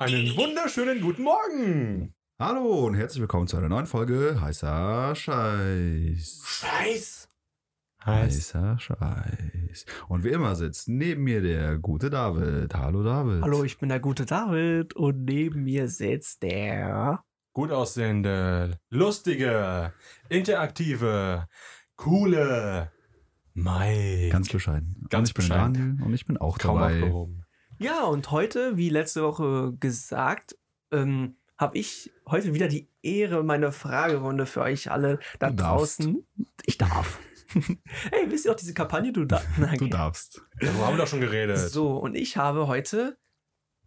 Einen wunderschönen guten Morgen. Hallo und herzlich willkommen zu einer neuen Folge heißer Scheiß. Scheiß. Heißer Scheiß. Und wie immer sitzt neben mir der gute David. Hallo David. Hallo, ich bin der gute David und neben mir sitzt der. Gut aussehende, lustige, interaktive, coole Mike. Ganz bescheiden. Ganz und ich bin bescheiden. Daniel und ich bin auch kaum dabei. abgehoben. Ja, und heute, wie letzte Woche gesagt, ähm, habe ich heute wieder die Ehre, meine Fragerunde für euch alle da Du darfst. draußen. Ich darf. Ey, wisst ihr auch diese Kampagne? Du, da Nein, Du okay. darfst. Darüber haben wir doch schon geredet. So, und ich habe heute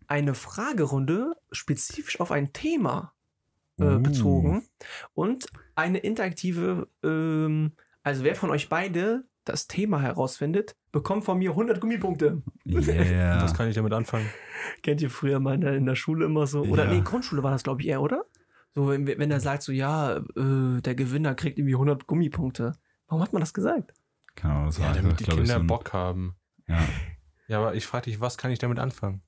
eine Fragerunde spezifisch auf ein Thema äh, Uh. bezogen und eine interaktive, ähm, also wer von euch beide das Thema herausfindet, bekommt von mir 100 Gummipunkte. Yeah. Was kann ich damit anfangen? Kennt ihr früher mal in der, in der Schule immer so? Oder Ja. nee, Grundschule war das, glaube ich, eher, oder? So, wenn, wenn er sagt so, ja, äh, der Gewinner kriegt irgendwie 100 Gummipunkte. Warum hat man das gesagt? Keine Ahnung, das Ja, damit die Kinder so ein- Bock haben. Ja. Ja, aber ich frage dich, was kann ich damit anfangen?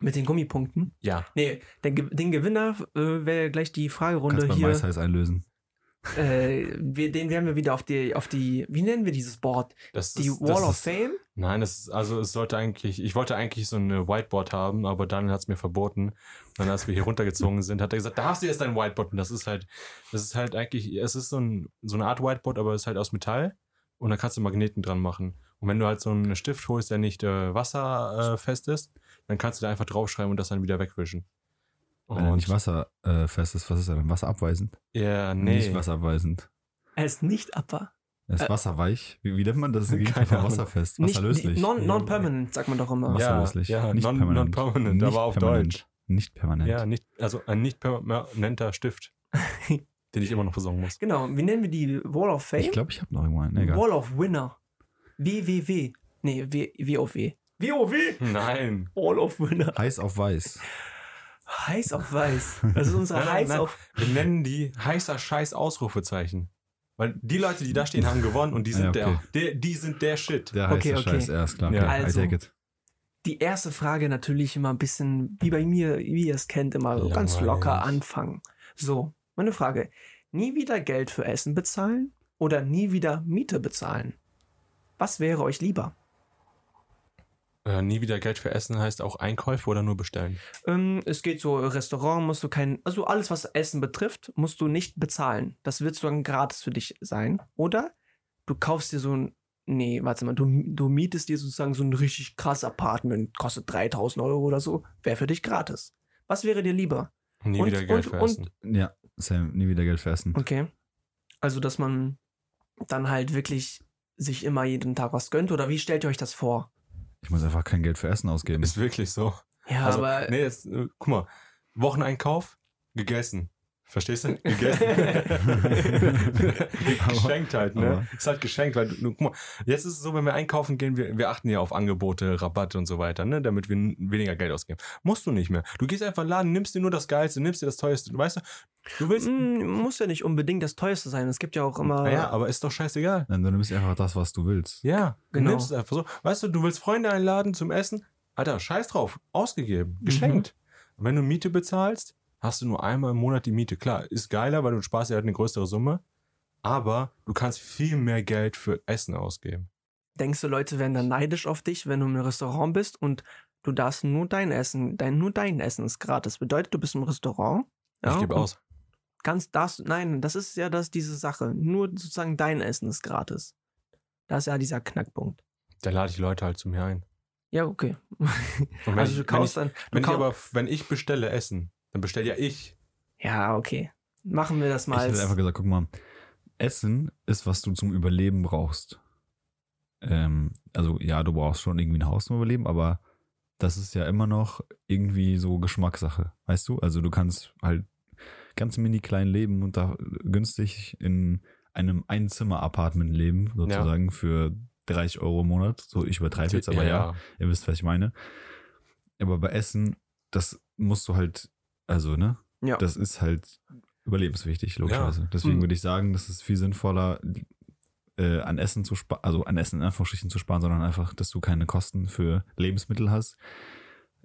Mit den Gummipunkten? Ja. Nee, den, den Gewinner äh, wäre gleich die Fragerunde Kannst hier. Weißheiß einlösen. Äh, wir, den werden wir wieder auf die, auf die, wie nennen wir dieses Board? Das Die ist, Wall of ist, Fame? Nein, das ist, also es sollte eigentlich, ich wollte eigentlich so ein Whiteboard haben, aber Daniel hat es mir verboten. Und dann, als wir hier runtergezogen sind, hat er gesagt, da hast du jetzt dein Whiteboard. Und das ist halt, das ist halt eigentlich, es ist so, ein, so eine Art Whiteboard, aber es ist halt aus Metall. Und da kannst du Magneten dran machen. Und wenn du halt so einen Stift holst, der nicht äh, wasserfest äh, ist, dann kannst du da einfach draufschreiben und das dann wieder wegwischen. Wenn er Und- nicht wasserfest ist, was ist er dann? Wasserabweisend? Ja, nee. Nicht wasserabweisend. Er ist nicht upper. Er ist Äh, wasserweich. Wie, wie nennt man das? Keine Ahnung. wasserfest. Wasserlöslich. non- Non-permanent, sagt man doch immer. Was? ja, wasserlöslich. ja, Nicht non, permanent. non-permanent, aber auf permanent. Deutsch. Nicht permanent. Ja, nicht, also ein nicht permanenter Stift, den ich immer noch besorgen muss. Genau, wie nennen wir die Wall of Fame? Ich glaube, ich habe noch irgendwo einen. Egal. Wall of Winner. WWW. Nee, W- WOW. WOW? Nein. Wall of Winner. Heiß auf weiß. Heiß auf weiß. Das ist unsere Nein, Heiß nein. auf. Wir nennen die heißer Scheiß Ausrufezeichen. Weil die Leute, die da stehen, haben gewonnen und die sind Ja, okay. der, der. Die sind der Shit. Der heiße Okay, okay. Scheiß, ist klar. Ja. Okay, Also-. Die erste Frage natürlich immer ein bisschen, wie bei mir, wie ihr es kennt, immer so ganz Langweilig. locker anfangen. So, meine Frage. Nie wieder Geld für Essen bezahlen oder nie wieder Miete bezahlen? Was wäre euch lieber? Äh, nie wieder Geld für Essen heißt auch Einkäufe oder nur bestellen. Ähm, es geht so, Restaurant musst du kein, also alles, was Essen betrifft, musst du nicht bezahlen. Das wird so dann gratis für dich sein. Oder du kaufst dir so ein, nee, warte mal, du, du mietest dir sozusagen so ein richtig krasses Apartment, kostet 3000 Euro oder so, wäre für dich gratis. Was wäre dir lieber? Nie Und- wieder Geld und- für und- Essen. Ja, Sam, nie wieder Geld für Essen. Okay. Also, dass man dann halt wirklich sich immer jeden Tag was gönnt, oder wie stellt ihr euch das vor? Ich muss einfach kein Geld für Essen ausgeben. Ist wirklich so. Ja, also, aber nee, jetzt, äh, guck mal. Wocheneinkauf, gegessen. Verstehst du? Geschenkt halt, ne? aber- Ist halt geschenkt, weil du, guck mal, jetzt ist es so, wenn wir einkaufen gehen, wir, wir achten ja auf Angebote, Rabatte und so weiter, ne? Damit wir weniger Geld ausgeben. Musst du nicht mehr. Du gehst einfach in den Laden, nimmst dir nur das Geilste, nimmst dir das Teuerste. Weißt du, du willst. Mm, muss ja nicht unbedingt das teuerste sein. Es gibt ja auch immer. Ja, aber ist doch scheißegal. Dann du nimmst einfach das, was du willst. Ja, du Genau. nimmst es einfach so. Weißt du, du willst Freunde einladen zum Essen. Alter, scheiß drauf. Ausgegeben. Geschenkt. Und wenn du Miete bezahlst, hast du nur einmal im Monat die Miete. Klar, ist geiler, weil du sparst ja halt eine größere Summe. Aber du kannst viel mehr Geld für Essen ausgeben. Denkst du, Leute werden dann neidisch auf dich, wenn du im Restaurant bist und du darfst nur dein Essen, dein, nur dein Essen ist gratis. Bedeutet, du bist im Restaurant. ich gebe aus. Ganz darfst, nein, das ist ja das, diese Sache. Nur sozusagen dein Essen ist gratis. Das ist ja dieser Knackpunkt. Dann lade ich Leute halt zu mir ein. Ja, okay. Also ich, du kaufst ich, dann. Du wenn ich kau- aber, wenn ich bestelle Essen, dann bestelle ja ich. ja, okay. Machen wir das Ich mal. hätte als- einfach gesagt, guck mal, Essen ist, was du zum Überleben brauchst. Ähm, also ja, du brauchst schon irgendwie ein Haus zum Überleben, aber das ist ja immer noch irgendwie so Geschmackssache, weißt du? Also du kannst halt ganz mini klein leben und da günstig in einem Einzimmer-Apartment leben, sozusagen, für 30 Euro im Monat. So, ich übertreibe jetzt, aber ja, ihr wisst, was ich meine. Aber bei Essen, das musst du halt, also, ne? Ja. Das ist halt überlebenswichtig, logischerweise. Deswegen Hm. würde ich sagen, das ist viel sinnvoller, äh, an Essen zu sparen, also an Essen in Anführungsstrichen zu sparen, sondern einfach, dass du keine Kosten für Lebensmittel hast.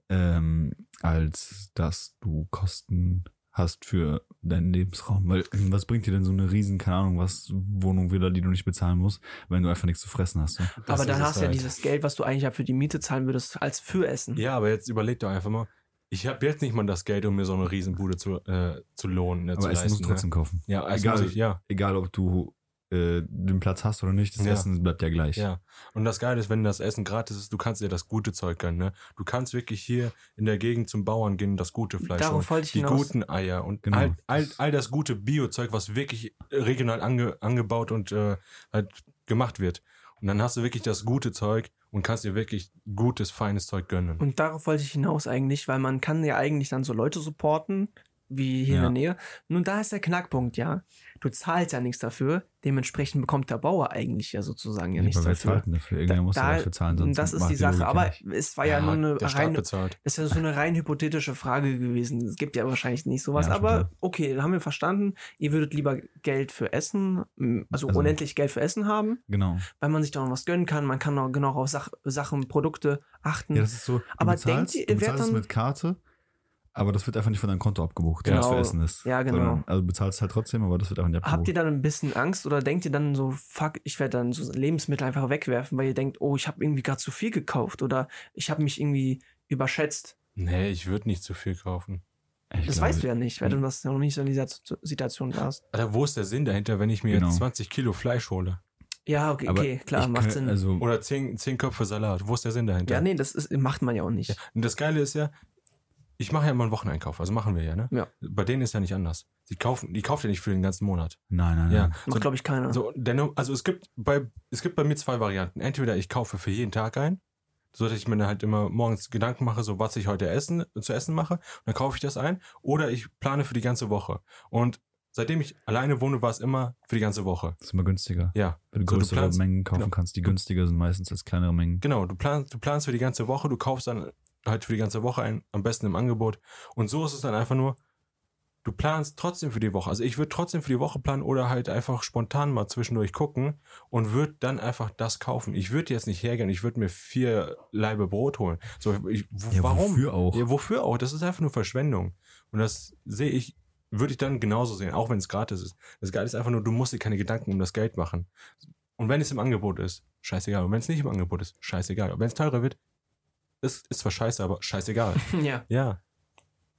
ähm, als dass du Kosten hast für deinen Lebensraum. Weil was bringt dir denn so eine riesen, keine Ahnung, was Wohnung wieder, die du nicht bezahlen musst, wenn du einfach nichts zu fressen hast? Das aber dann hast du ja halt. dieses Geld, was du eigentlich ja für die Miete zahlen würdest, als für Essen. Ja, aber jetzt überleg doch einfach mal. Ich habe jetzt nicht mal das Geld, um mir so eine Riesenbude zu, äh, zu lohnen. Äh, zu Aber Essen musst leisten, du trotzdem kaufen. Ne? Ja, Essen Egal. ich, ja. Egal, ob du äh, den Platz hast oder nicht, das Ja. Essen bleibt ja gleich. Ja, und das Geile ist, wenn das Essen gratis ist, du kannst dir das gute Zeug gönnen. Ne? Du kannst wirklich hier in der Gegend zum Bauern gehen das gute Fleisch Darauf holen. wollte ich Die hinaus. guten Eier und Genau. all, all, all das gute Bio-Zeug, was wirklich regional ange, angebaut und äh, halt gemacht wird. Und dann hast du wirklich das gute Zeug und kannst dir wirklich gutes, feines Zeug gönnen. Und darauf wollte ich hinaus eigentlich, weil man kann ja eigentlich dann so Leute supporten, wie hier in Ja. der Nähe. Nun, da ist der Knackpunkt, ja. Du zahlst ja nichts dafür, dementsprechend bekommt der Bauer eigentlich ja sozusagen ja Ja, nichts aber wer dafür. zahlt denn dafür? Irgendwer muss ja dafür zahlen, sonst das ist die die Sache. Logik Aber nicht. es war ja, nur eine bezahlt. ist ja so eine rein hypothetische Frage gewesen. Es gibt ja wahrscheinlich nicht sowas. Ja, aber klar. okay, dann haben wir verstanden. Ihr würdet lieber Geld für Essen, also, Also- unendlich Geld für Essen haben, Genau. weil man sich da noch was gönnen kann. Man kann auch genau auf Sach Sachen, Produkte achten. Ja, das ist so. Du Aber bezahlst, denkt ihr, du ihr werdet dann- mit Karte, aber das wird einfach nicht von deinem Konto abgebucht, Genau. was für Essen ist. Ja, genau. Sondern, also du bezahlst halt trotzdem, aber das wird einfach nicht abgebucht. Habt ihr dann ein bisschen Angst oder denkt ihr dann so, fuck, ich werde dann so Lebensmittel einfach wegwerfen, weil ihr denkt, oh, ich habe irgendwie gerade zu viel gekauft oder ich habe mich irgendwie überschätzt? Nee, ich würde nicht zu viel kaufen. Ich das glaube, weißt du ja nicht, weil du das noch nicht so in dieser Situation warst. Alter, wo ist der Sinn dahinter, wenn ich mir Genau. jetzt 20 Kilo Fleisch hole? Ja, okay, okay klar, macht kann- Sinn. Also, Oder 10, 10 Köpfe Salat? Wo ist der Sinn dahinter? ja, nee, das ist, macht man ja auch nicht. Ja, Und das Geile ist ja, ich mache ja immer einen Wocheneinkauf, also machen wir ja, ne? Ja. Bei denen ist ja nicht anders. Die kaufen, die kauft ja nicht für den ganzen Monat. nein, nein, Ja. nein. Macht, glaube ich, keiner. So, dennoch, also es gibt bei, es gibt bei mir zwei Varianten. Entweder ich kaufe für jeden Tag ein, so dass ich mir dann halt immer morgens Gedanken mache, so was ich heute essen, zu essen mache, und dann kaufe ich das ein, oder ich plane für die ganze Woche. Und seitdem ich alleine wohne, war es immer für die ganze Woche. Das ist immer günstiger. Ja. Wenn du So, du größere planst- Mengen kaufen genau. kannst, die günstiger sind meistens als kleinere Mengen. Genau, du planst, du planst für die ganze Woche, du kaufst dann halt für die ganze Woche ein, am besten im Angebot. Und so ist es dann einfach nur, du planst trotzdem für die Woche. Also ich würde trotzdem für die Woche planen oder halt einfach spontan mal zwischendurch gucken und würde dann einfach das kaufen. Ich würde jetzt nicht hergehen, ich würde mir vier Laibe Brot holen. So, ich, Ja, warum? wofür auch? Ja, wofür auch? Das ist einfach nur Verschwendung. Und das sehe ich, würde ich dann genauso sehen, auch wenn es gratis ist. Das Geile ist einfach nur, du musst dir keine Gedanken um das Geld machen. Und wenn es im Angebot ist, scheißegal. Und wenn es nicht im Angebot ist, scheißegal. Und wenn es teurer wird, ist, ist zwar scheiße, aber scheißegal. ja, ja.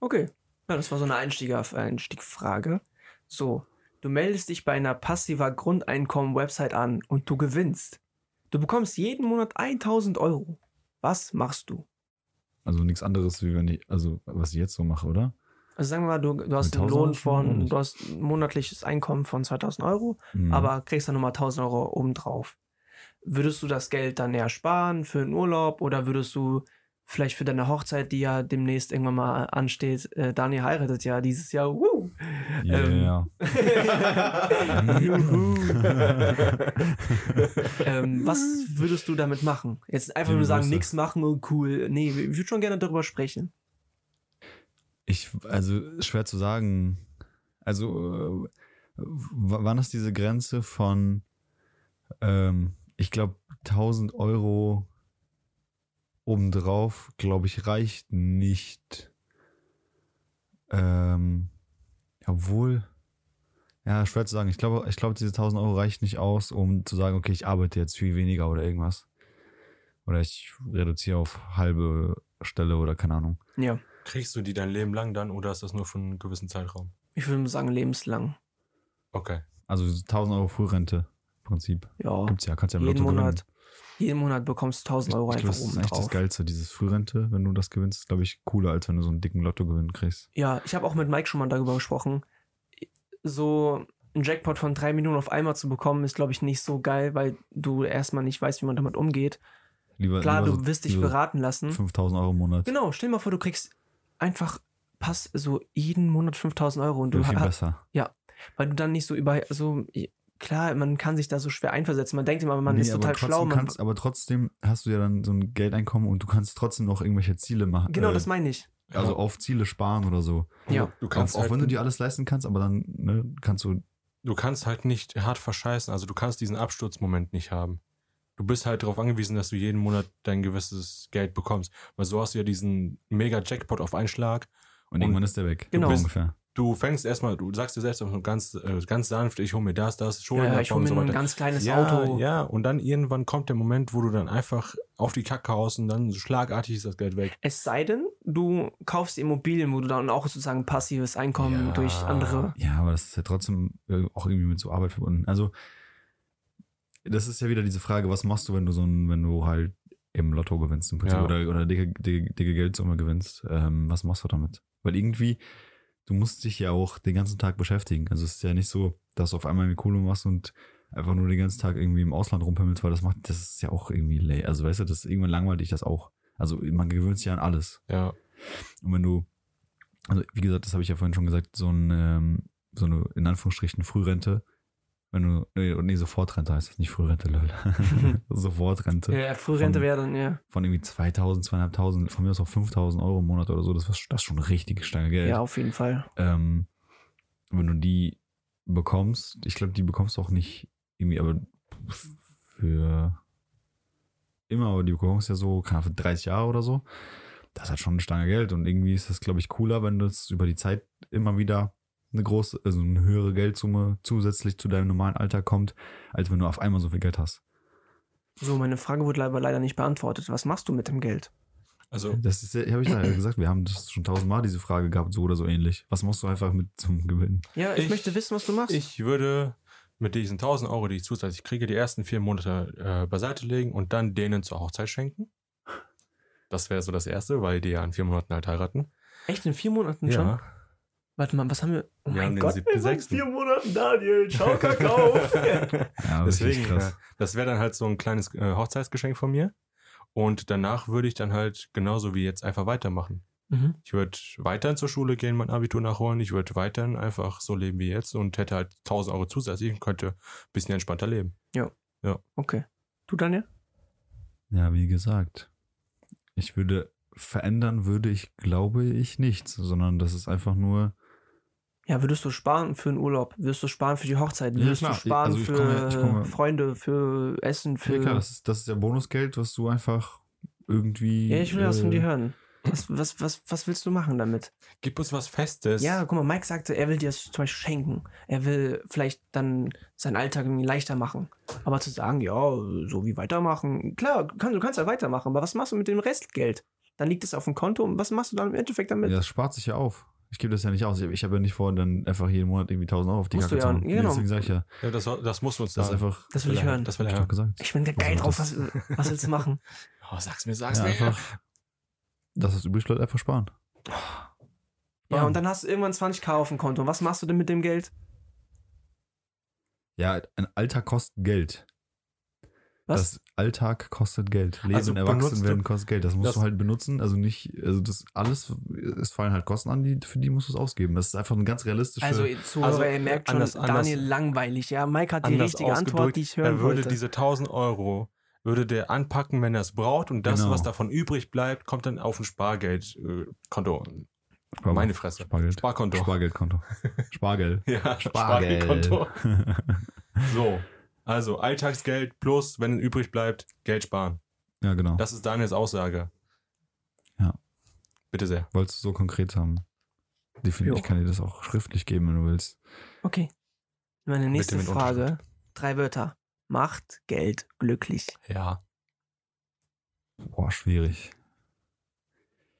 okay. Ja, das war so eine Einstieger Einstiegfrage. So, du meldest dich bei einer passiver Grundeinkommen-Website an und du gewinnst. Du bekommst jeden Monat 1000 Euro. Was machst du? Also nichts anderes, wie wenn ich, also was ich jetzt so mache, oder? Also sagen wir mal, du, du hast einen 1000 Lohn von, du hast ein monatliches Einkommen von 2000 Euro, Mhm. aber kriegst dann nochmal 1000 Euro obendrauf. Würdest du das Geld dann eher sparen für einen Urlaub oder würdest du vielleicht für deine Hochzeit, die ja demnächst irgendwann mal ansteht, äh, Daniel heiratet ja dieses Jahr, woo! Yeah. Juhu. ähm, was würdest du damit machen? Jetzt einfach nur sagen, nichts machen und cool. Nee, ich würde schon gerne darüber sprechen. Ich, also schwer zu sagen. Also, äh, wann ist diese Grenze von, ähm, ich glaube, 1000 Euro obendrauf, glaube ich, reicht nicht. Ähm, obwohl, ja, schwer zu sagen. Ich glaube, ich glaube, diese 1000 Euro reicht nicht aus, um zu sagen, okay, ich arbeite jetzt viel weniger oder irgendwas. Oder ich reduziere auf halbe Stelle oder keine Ahnung. Ja, Kriegst du die dein Leben lang dann oder ist das nur für einen gewissen Zeitraum? ich würde sagen lebenslang. Okay. Also 1000 Euro Frührente Prinzip. Ja, Gibt's ja, kannst ja im jeden Lotto gewinnen. Monat, jeden Monat bekommst du 1000 Euro ich einfach das ist oben eigentlich das drauf. Geilste, dieses Frührente, wenn du das gewinnst, ist, glaube ich, cooler, als wenn du so einen dicken Lottogewinn kriegst. Ja, ich habe auch mit Mike schon mal darüber gesprochen. So einen Jackpot von 3 Millionen auf einmal zu bekommen, ist, glaube ich, nicht so geil, weil du erstmal nicht weißt, wie man damit umgeht. Lieber, Klar, lieber du so- wirst dich lieber beraten lassen. 5000 Euro im Monat. Genau, stell dir mal vor, du kriegst einfach pass so jeden Monat 5000 Euro und du viel ha- besser. weil du dann nicht so über so klar, man kann sich da so schwer einversetzen. Man denkt immer, man Nee, ist total schlau. Man, Kannst, aber trotzdem hast du ja dann so ein Geldeinkommen und du kannst trotzdem noch irgendwelche Ziele machen. genau, äh, das meine ich. Also auf Ziele sparen oder so. Ja. Du kannst, auch, auch halt, wenn du dir alles leisten kannst, aber dann ne, kannst du. du kannst halt nicht hart verscheißen. Also du kannst diesen Absturzmoment nicht haben. du bist halt darauf angewiesen, dass du jeden Monat dein gewisses Geld bekommst. Weil so hast du ja diesen mega Jackpot auf einen Schlag. Und, irgendwann ist der weg. Genau. Ungefähr. Du fängst erstmal, du sagst dir selbst ganz, äh, ganz sanft, ich hole mir das, das, schon Ja, ich hole mir so ein ganz kleines ja, Auto. Ja, und dann irgendwann kommt der Moment, wo du dann einfach auf die Kacke haust und dann schlagartig ist das Geld weg. Es sei denn, du kaufst Immobilien, wo du dann auch sozusagen passives Einkommen Ja. durch andere. Ja, aber das ist ja trotzdem äh, auch irgendwie mit so Arbeit verbunden. Also, das ist ja wieder diese Frage, was machst du, wenn du so ein, wenn du halt im Lotto gewinnst im Prinzip Ja. oder, oder dicke, dicke, dicke Geldsumme gewinnst. Ähm, was machst du damit? Weil irgendwie, du musst dich ja auch den ganzen Tag beschäftigen. Also es ist ja nicht so, dass du auf einmal eine Kohle machst und einfach nur den ganzen Tag irgendwie im Ausland rumpimmelst, weil das macht, das ist ja auch irgendwie lay. Also weißt du, das irgendwann langweilt dich das auch. Also man gewöhnt sich ja an alles. Ja. Und wenn du, also wie gesagt, das habe ich ja vorhin schon gesagt, so, ein, ähm, so eine in Anführungsstrichen Frührente, wenn du, nee, nee Sofortrente heißt das, nicht Frührente, lol. Sofortrente. Ja, Frührente wäre dann, ja. Von irgendwie 2000, 2500, von mir aus auch 5000 Euro im Monat oder so, das ist schon richtig Stange Geld. Ja, auf jeden Fall. Ähm, wenn du die bekommst, ich glaube, die bekommst du auch nicht irgendwie, aber für immer, aber die bekommst du ja so, keine Ahnung, für 30 Jahre oder so. Das hat schon eine Stange Geld und irgendwie ist das, glaube ich, cooler, wenn das über die Zeit immer wieder eine große, also eine höhere Geldsumme zusätzlich zu deinem normalen Alter kommt, als wenn du auf einmal so viel Geld hast. So, meine Frage wurde aber leider nicht beantwortet. Was machst du mit dem Geld? Also, Das ist, habe ich ja gesagt, wir haben das schon tausendmal diese Frage gehabt, so oder so ähnlich. Was machst du einfach mit zum Gewinnen? Ja, ich, Ich- möchte wissen, was du machst. ich würde mit diesen 1000 Euro, die ich zusätzlich kriege, die ersten vier Monate äh, beiseite legen und dann denen zur Hochzeit schenken. Das wäre so das Erste, weil die ja in vier Monaten halt heiraten. Echt in vier Monaten schon? Ja. Warte mal, was haben wir? Oh Wir mein haben den Gott, siebten, wir sind vier Monaten, Daniel. Schau, Kakao. Ja, Deswegen, krass. äh, das wäre dann halt so ein kleines äh, Hochzeitsgeschenk von mir. Und danach würde ich dann halt genauso wie jetzt einfach weitermachen. mhm. Ich würde weiterhin zur Schule gehen, mein Abitur nachholen. Ich würde weiterhin einfach so leben wie jetzt und hätte halt 1000 Euro zusätzlich und könnte ein bisschen entspannter leben. Okay. Du, Daniel? Ja, wie gesagt, ich würde verändern würde ich, glaube ich, nichts, sondern das ist einfach nur. Ja, würdest du sparen für einen Urlaub? Würdest du sparen für die Hochzeit? Ja, Würdest klar. du sparen Also für komme- komme- Freunde, für Essen, für... Ja, klar, das ist, das ist ja Bonusgeld, was du einfach irgendwie. Ja, ich will das von äh, dir hören. Was, was, was, was willst du machen damit? Gib uns was Festes. Ja, guck mal, Mike sagte, er will dir das zum Beispiel schenken. Er will vielleicht dann seinen Alltag irgendwie leichter machen. Aber zu sagen, ja, so wie weitermachen, klar, du kannst, du kannst ja weitermachen, aber was machst du mit dem Restgeld? Dann liegt es auf dem Konto und was machst du dann im Endeffekt damit? Ja, das spart sich ja auf. Ich gebe das ja nicht aus. Ich, habe ja nicht vor, dann einfach jeden Monat irgendwie 1000 Euro auf die Musst Kacke zu ja, hauen. genau. Deswegen sage ich ja, Ja, das, das muss uns das ist sagen. einfach. Das will ich hören. Das will ich hören. gesagt. Ich bin geil drauf, das- was, was willst du machen? Oh, sag's mir, sag's Ja, mir. einfach. Das, was übrig bleibt, einfach sparen. Ja, und dann hast du irgendwann 20k auf dem Konto. Was machst du denn mit dem Geld? Ja, ein Alltag kostet Geld. Was? Das Alltag kostet Geld. Leben, Also erwachsen werden kostet Geld. Das musst das- du halt benutzen. Also nicht, also das alles, es fallen halt Kosten an, die, für die musst du es ausgeben. Das ist einfach eine ganz realistische. Also, Zuhörer, Also, ihr merkt schon, anders- anders- Daniel langweilig. Ja, Mike hat die Anders richtige Antwort, die ich hören er würde wollte. diese 1000 Euro würde der anpacken, wenn er es braucht und das, Genau. was davon übrig bleibt, kommt dann auf ein Spargeldkonto. Aber Meine Fresse. Spargeld. Sparkonto. Spargeldkonto. Spargeld. Ja, Spargeld. Spargeldkonto. So, also Alltagsgeld plus, wenn übrig bleibt, Geld sparen. ja, genau. Das ist Daniels Aussage. Ja. Bitte sehr. Wolltest du so konkret haben? Definitiv, ich kann dir das auch schriftlich geben, wenn du willst. Okay. Meine nächste Frage. Drei Wörter. Macht Geld glücklich. Ja. Boah, schwierig.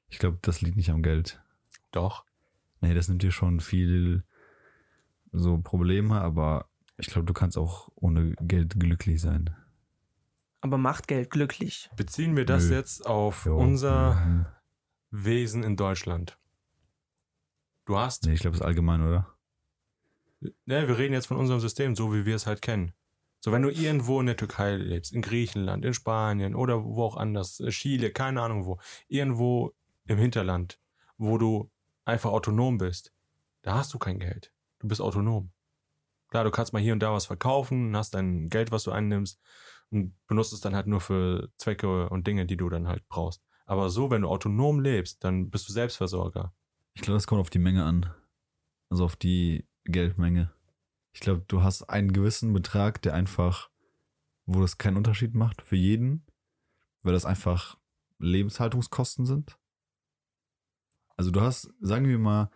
Ich glaube, das liegt nicht am Geld. Doch. Nee, das nimmt dir schon viel so Probleme, aber ich glaube, du kannst auch ohne Geld glücklich sein. Aber macht Geld glücklich. Beziehen wir das Nö. jetzt auf Jo. unser Mhm. Wesen in Deutschland. Du hast, Nee, ich glaube, das ist allgemein, oder? ne, wir reden jetzt von unserem System, so wie wir es halt kennen. So, wenn du irgendwo in der Türkei lebst, in Griechenland, in Spanien oder wo auch anders, äh, Chile, keine Ahnung wo, irgendwo im Hinterland, wo du einfach autonom bist, da hast du kein Geld. Du bist autonom. Klar, du kannst mal hier und da was verkaufen, hast dein Geld, was du einnimmst und benutzt es dann halt nur für Zwecke und Dinge, die du dann halt brauchst. Aber so, wenn du autonom lebst, dann bist du Selbstversorger. Ich glaube, das kommt auf die Menge an. Also auf die Geldmenge. Ich glaube, du hast einen gewissen Betrag, der einfach wo das keinen Unterschied macht für jeden, weil das einfach Lebenshaltungskosten sind. Also du hast, sagen wir mal,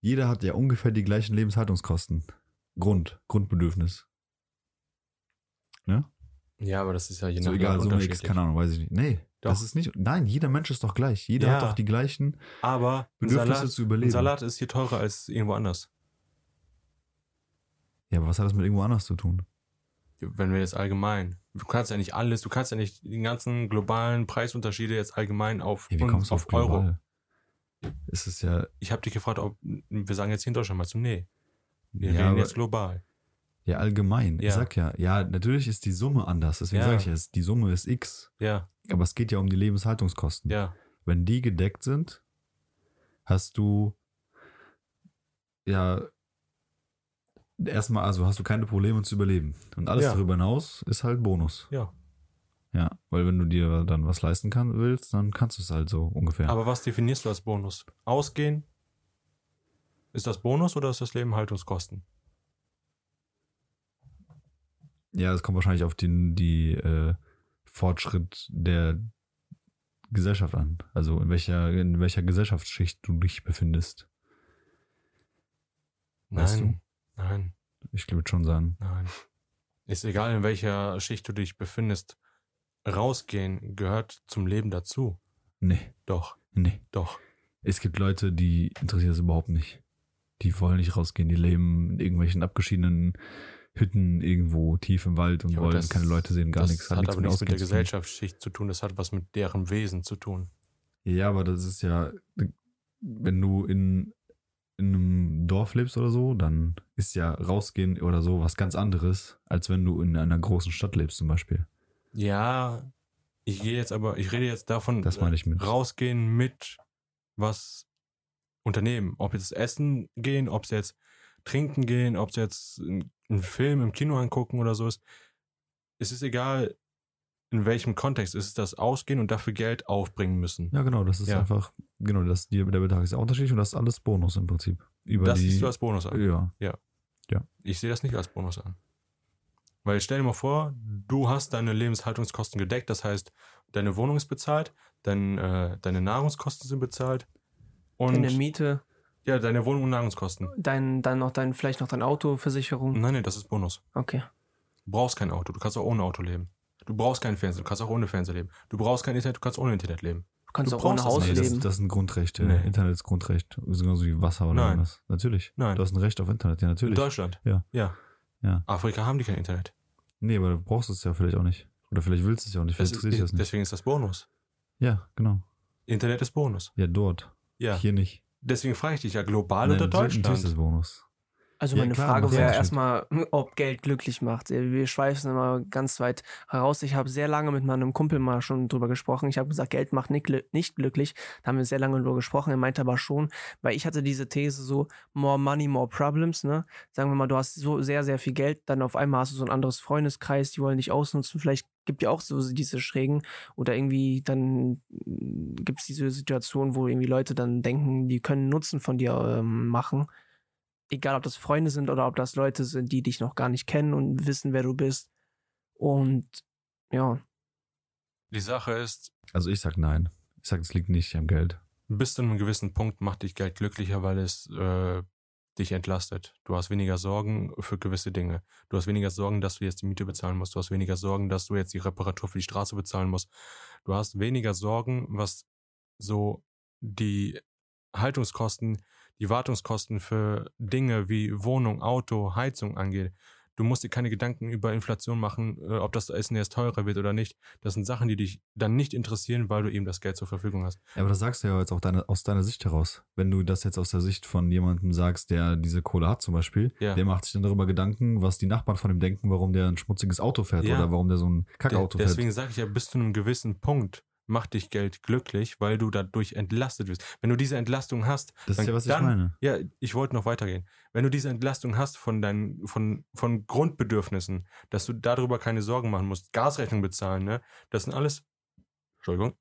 jeder hat ja ungefähr die gleichen Lebenshaltungskosten. Grund, Grundbedürfnis. Ja, aber das ist ja je So nach egal, Land Summe X, unterschiedlich. keine Ahnung, weiß ich nicht. Nee, Doch. das ist nicht, nein, jeder Mensch ist doch gleich. Jeder Ja. hat doch die gleichen Aber Bedürfnisse Salat, zu überleben. Salat ist hier teurer als irgendwo anders. Ja, aber was hat das mit irgendwo anders zu tun? Wenn wir jetzt allgemein. Du kannst ja nicht alles, du kannst ja nicht die ganzen globalen Preisunterschiede jetzt allgemein auf, Ja, auf, auf Euro. Es ist ja, Ich habe dich gefragt, ob wir sagen jetzt hier in Deutschland mal so, nee, wir ja, reden jetzt global. ja allgemein. Ich Ja. sag ja, ja, natürlich ist die Summe anders. Deswegen Ja. sage ich ja, es- die Summe ist X. Ja, Aber es geht ja um die Lebenshaltungskosten. ja. Wenn die gedeckt sind, hast du ja erstmal, also hast du keine Probleme zu überleben. Und alles Ja. darüber hinaus ist halt Bonus. Ja. Ja, weil wenn du dir dann was leisten kann, willst, dann kannst du es halt so ungefähr. Aber was definierst du als Bonus? Ausgehen? Ist das Bonus oder ist das Lebenhaltungskosten? ja, es kommt wahrscheinlich auf den die äh, Fortschritt der Gesellschaft an. Also in welcher, in welcher Gesellschaftsschicht du dich befindest. Weißt Nein, nein, Ich würde schon sagen. nein. Ist egal, in welcher Schicht du dich befindest. Rausgehen gehört zum Leben dazu. Nee, Doch, nee. doch. Es gibt Leute, die interessiert das überhaupt nicht. Die wollen nicht rausgehen, die leben in irgendwelchen abgeschiedenen Hütten irgendwo tief im Wald und Ja, aber wollen das- keine Leute sehen, gar das nichts. hat aber mit nichts mit der zu tun. Gesellschaftsschicht zu tun, das hat was mit deren Wesen zu tun. Ja, aber das ist ja, wenn du in, in einem Dorf lebst oder so, dann ist ja rausgehen oder so was ganz anderes, als wenn du in einer großen Stadt lebst zum Beispiel. Ja, ich gehe jetzt aber, ich rede jetzt davon, Das meine ich mit. rausgehen mit was unternehmen. Ob jetzt essen gehen, ob es jetzt trinken gehen, ob es jetzt ein- einen Film im Kino angucken oder so ist. Es ist egal, in welchem Kontext. Es ist das Ausgehen und dafür Geld aufbringen müssen. Ja, genau, das ist Ja. einfach, genau, das, die, der Betrag ist ja unterschiedlich und das ist alles Bonus im Prinzip. Über das die, siehst du als Bonus an. ja, Ich sehe das nicht als Bonus an. Weil stell dir mal vor, du hast deine Lebenshaltungskosten gedeckt, das heißt, deine Wohnung ist bezahlt, dein, äh, deine Nahrungskosten sind bezahlt und Deine Miete, ja, deine Wohnung und Nahrungskosten. dein, dann noch dein, vielleicht noch deine Autoversicherung. Nein, nein, das ist Bonus. Okay. Du brauchst kein Auto, du kannst auch ohne Auto leben. Du brauchst keinen Fernseher, du kannst auch ohne Fernseher leben. Du brauchst kein Internet, du kannst ohne Internet leben. Du kannst Du auch ohne das Haus nee, das, leben. ist- das sind Grundrechte. Nee. Internet ist Grundrecht, genauso wie Wasser oder Nein. irgendwas. Natürlich. Nein. Du hast ein Recht auf Internet, ja, In natürlich. Deutschland. Ja. Ja. Ja. Afrika haben die kein Internet. Nee, aber du brauchst es ja vielleicht auch nicht. Oder vielleicht willst du es ja auch nicht, Das vielleicht ist, interessiert dich das nicht. deswegen ist das Bonus. Ja, genau. Internet ist Bonus. Ja, dort. Ja. Hier nicht. Deswegen frage ich dich ja global Nein, oder Deutschland. Bonus. Also Ja, meine klar, Frage wäre erstmal, ob Geld glücklich macht. Wir schweifen immer ganz weit heraus. Ich habe sehr lange mit meinem Kumpel mal schon drüber gesprochen. Ich habe gesagt, Geld macht nicht, nicht glücklich. Da haben wir sehr lange drüber gesprochen. Er meinte aber schon, weil ich hatte diese These so, more money, more problems. Ne? Sagen wir mal, du hast so sehr, sehr viel Geld, dann auf einmal hast du so ein anderes Freundeskreis, die wollen dich ausnutzen. Vielleicht gibt ja auch so diese Schrägen oder irgendwie dann gibt es diese Situation, wo irgendwie Leute dann denken, die können Nutzen von dir ähm, machen egal ob das Freunde sind oder ob das Leute sind, die dich noch gar nicht kennen und wissen, wer du bist. Und ja, Die Sache ist, Also ich sag nein. Ich sag, es liegt nicht am Geld. bis zu einem gewissen Punkt macht dich Geld glücklicher, weil es äh, dich entlastet. Du hast weniger Sorgen für gewisse Dinge. Du hast weniger Sorgen, dass du jetzt die Miete bezahlen musst. Du hast weniger Sorgen, dass du jetzt die Reparatur für die Straße bezahlen musst. Du hast weniger Sorgen, was so die Haltungskosten, die Wartungskosten für Dinge wie Wohnung, Auto, Heizung angeht. Du musst dir keine Gedanken über Inflation machen, äh, ob das Essen jetzt teurer wird oder nicht. Das sind Sachen, die dich dann nicht interessieren, weil du eben das Geld zur Verfügung hast. Ja, aber das sagst du ja jetzt auch deine, aus deiner Sicht heraus. Wenn du das jetzt aus der Sicht von jemandem sagst, der diese Kohle hat zum Beispiel, Ja. der macht sich dann darüber Gedanken, was die Nachbarn von ihm denken, warum der ein schmutziges Auto fährt Ja. oder warum der so ein Kackauto fährt. deswegen sage ich ja, bis zu einem gewissen Punkt macht dich Geld glücklich, weil du dadurch entlastet wirst. Wenn du diese Entlastung hast, Das ist dann- ja, was ich dann- meine. ja, ich wollte noch weitergehen. Wenn du diese Entlastung hast von deinen, von, von Grundbedürfnissen, dass du darüber keine Sorgen machen musst, Gasrechnung bezahlen, ne, das sind alles, Entschuldigung,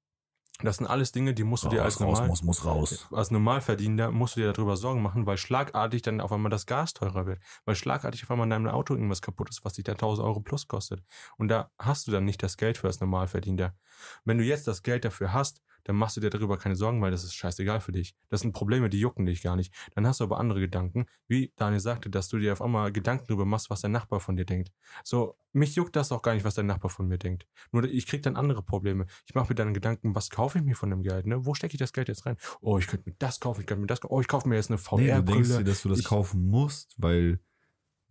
Das sind alles Dinge, die musst du dir als raus, normal, muss, muss raus. als Normalverdiener musst du dir darüber Sorgen machen, weil schlagartig dann auf einmal das Gas teurer wird. Weil schlagartig auf einmal in deinem Auto irgendwas kaputt ist, was dich da 1000 Euro plus kostet. Und da hast du dann nicht das Geld für als Normalverdiener. Wenn du jetzt das Geld dafür hast, dann machst du dir darüber keine Sorgen, weil das ist scheißegal für dich. Das sind Probleme, die jucken dich gar nicht. Dann hast du aber andere Gedanken, wie Daniel sagte, dass du dir auf einmal Gedanken darüber machst, was dein Nachbar von dir denkt. So, mich juckt das auch gar nicht, was dein Nachbar von mir denkt. Nur ich krieg dann andere Probleme. Ich mache mir dann Gedanken, was kaufe ich mir von dem Geld, ne? Wo stecke ich das Geld jetzt rein? Oh, ich könnte mir das kaufen, ich könnte mir das kaufen. Oh, ich kaufe mir jetzt eine Nee, du denkst dir, VR-Brille. dass du das Ich- kaufen musst, weil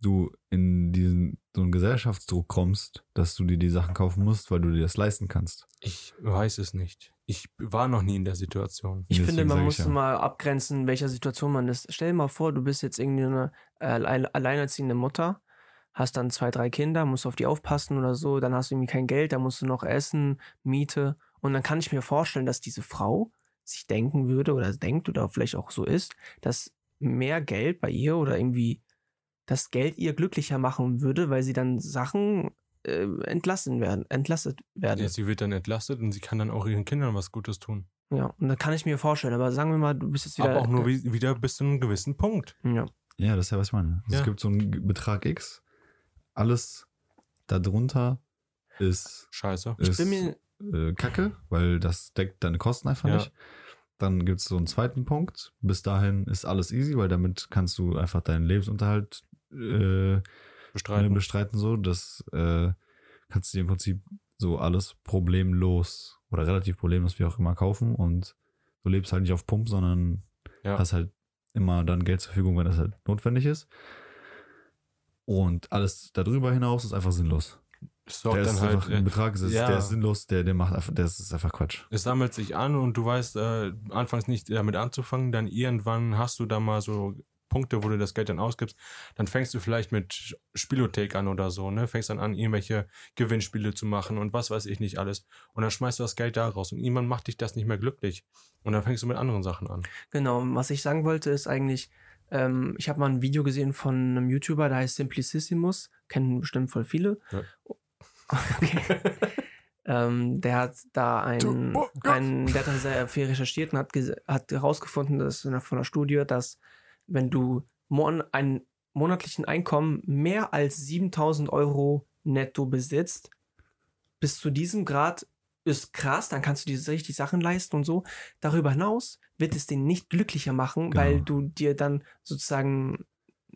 du in diesen so einen Gesellschaftsdruck kommst, dass du dir die Sachen kaufen musst, weil du dir das leisten kannst. ich weiß es nicht. Ich war noch nie in der Situation. Ich Deswegen finde, man muss ja. mal abgrenzen, in welcher Situation man ist. Stell dir mal vor, du bist jetzt irgendwie eine äh, alle- alleinerziehende Mutter, hast dann zwei, drei Kinder, musst auf die aufpassen oder so, dann hast du irgendwie kein Geld, dann musst du noch essen, Miete. Und dann kann ich mir vorstellen, dass diese Frau sich denken würde oder denkt oder vielleicht auch so ist, dass mehr Geld bei ihr oder irgendwie das Geld ihr glücklicher machen würde, weil sie dann Sachen äh, entlassen werden, entlastet werden. Ja, sie wird dann entlastet und sie kann dann auch ihren Kindern was Gutes tun. Ja, und da kann ich mir vorstellen, aber sagen wir mal, du bist jetzt wieder. Aber auch nur wie, wieder bis zu einem gewissen Punkt. Ja. Ja, das ist ja, was ich meine. Also Ja. Es gibt so einen Betrag X, alles darunter ist, Scheiße. Ich ist bin mir, äh, Kacke, weil das deckt deine Kosten einfach Ja. nicht. Dann gibt es so einen zweiten Punkt. Bis dahin ist alles easy, weil damit kannst du einfach deinen Lebensunterhalt äh, Bestreiten. bestreiten. So, das äh, kannst du dir im Prinzip so alles problemlos oder relativ problemlos wie auch immer kaufen und du lebst halt nicht auf Pump, sondern Ja. hast halt immer dann Geld zur Verfügung, wenn das halt notwendig ist. Und alles darüber hinaus ist einfach sinnlos. Es Der ist halt, einfach ein äh, Betrag, ist, ja. der ist sinnlos, der, der macht einfach, der ist, ist einfach Quatsch. es sammelt sich an und du weißt äh, anfangs nicht damit anzufangen, dann irgendwann hast du da mal so Punkte, wo du das Geld dann ausgibst, dann fängst du vielleicht mit Spielothek an oder so, ne? Fängst dann an, irgendwelche Gewinnspiele zu machen und was weiß ich nicht alles. Und dann schmeißt du das Geld da raus und irgendwann macht dich das nicht mehr glücklich. Und dann fängst du mit anderen Sachen an. genau, was ich sagen wollte, ist eigentlich, ähm, ich habe mal ein Video gesehen von einem YouTuber, der heißt Simplicissimus, kennen bestimmt voll viele. Ja. Okay. ähm, der hat da ein, Du- oh Gott. ein der hat da sehr viel recherchiert und hat, hat herausgefunden, dass von der Studie, dass wenn du mon einen monatlichen Einkommen mehr als 7000 Euro netto besitzt, bis zu diesem Grad ist krass, dann kannst du dir richtig Sachen leisten und so. Darüber hinaus wird es den nicht glücklicher machen, Genau. weil du dir dann sozusagen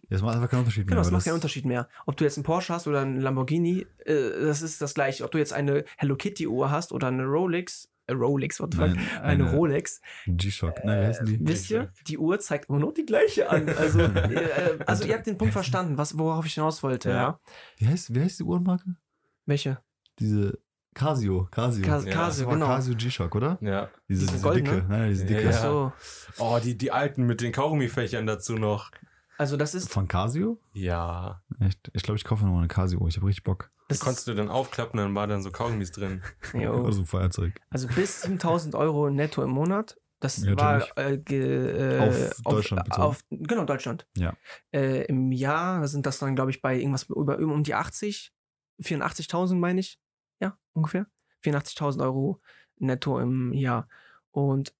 Das macht einfach keinen Unterschied Genau, mehr. das weil macht keinen Unterschied mehr. Ob du jetzt einen Porsche hast oder einen Lamborghini, äh, das ist das gleiche. Ob du jetzt eine Hello Kitty Uhr hast oder eine Rolex, Rolex, what the fuck, Nein, eine, eine- Rolex. G-Shock. Nein, wie heißen die? Wisst ihr, die Uhr zeigt immer noch die gleiche an. Also, äh, also ihr habt den Punkt verstanden, was, worauf ich hinaus wollte. Ja. Ja. Wie heißt, wie heißt die Uhrenmarke? Welche? Diese Casio. Casio. Cas Ja, Casio, genau. Casio G-Shock, oder? Ja. Diese, Diese dicke. Nein, diese dicke. Ja. So. Oh, die, die alten mit den Kaugummifächern dazu noch. Also das ist, Von Casio? Ja. Echt? Ich glaube, ich kaufe nochmal eine Casio. Ich habe richtig Bock. Das konntest du dann aufklappen, dann war dann so Kaugummis drin. jo. Oder so ein Feuerzeug. also bis 7000 Euro netto im Monat. Das Ja, war äh, ge, äh, Auf Deutschland bezogen. auf, Genau, Deutschland. Ja. Äh, Im Jahr sind das dann, glaube ich, bei irgendwas über, über um die 80, 84.000 meine ich. Ja, ungefähr. 84.000 Euro netto im Jahr. Und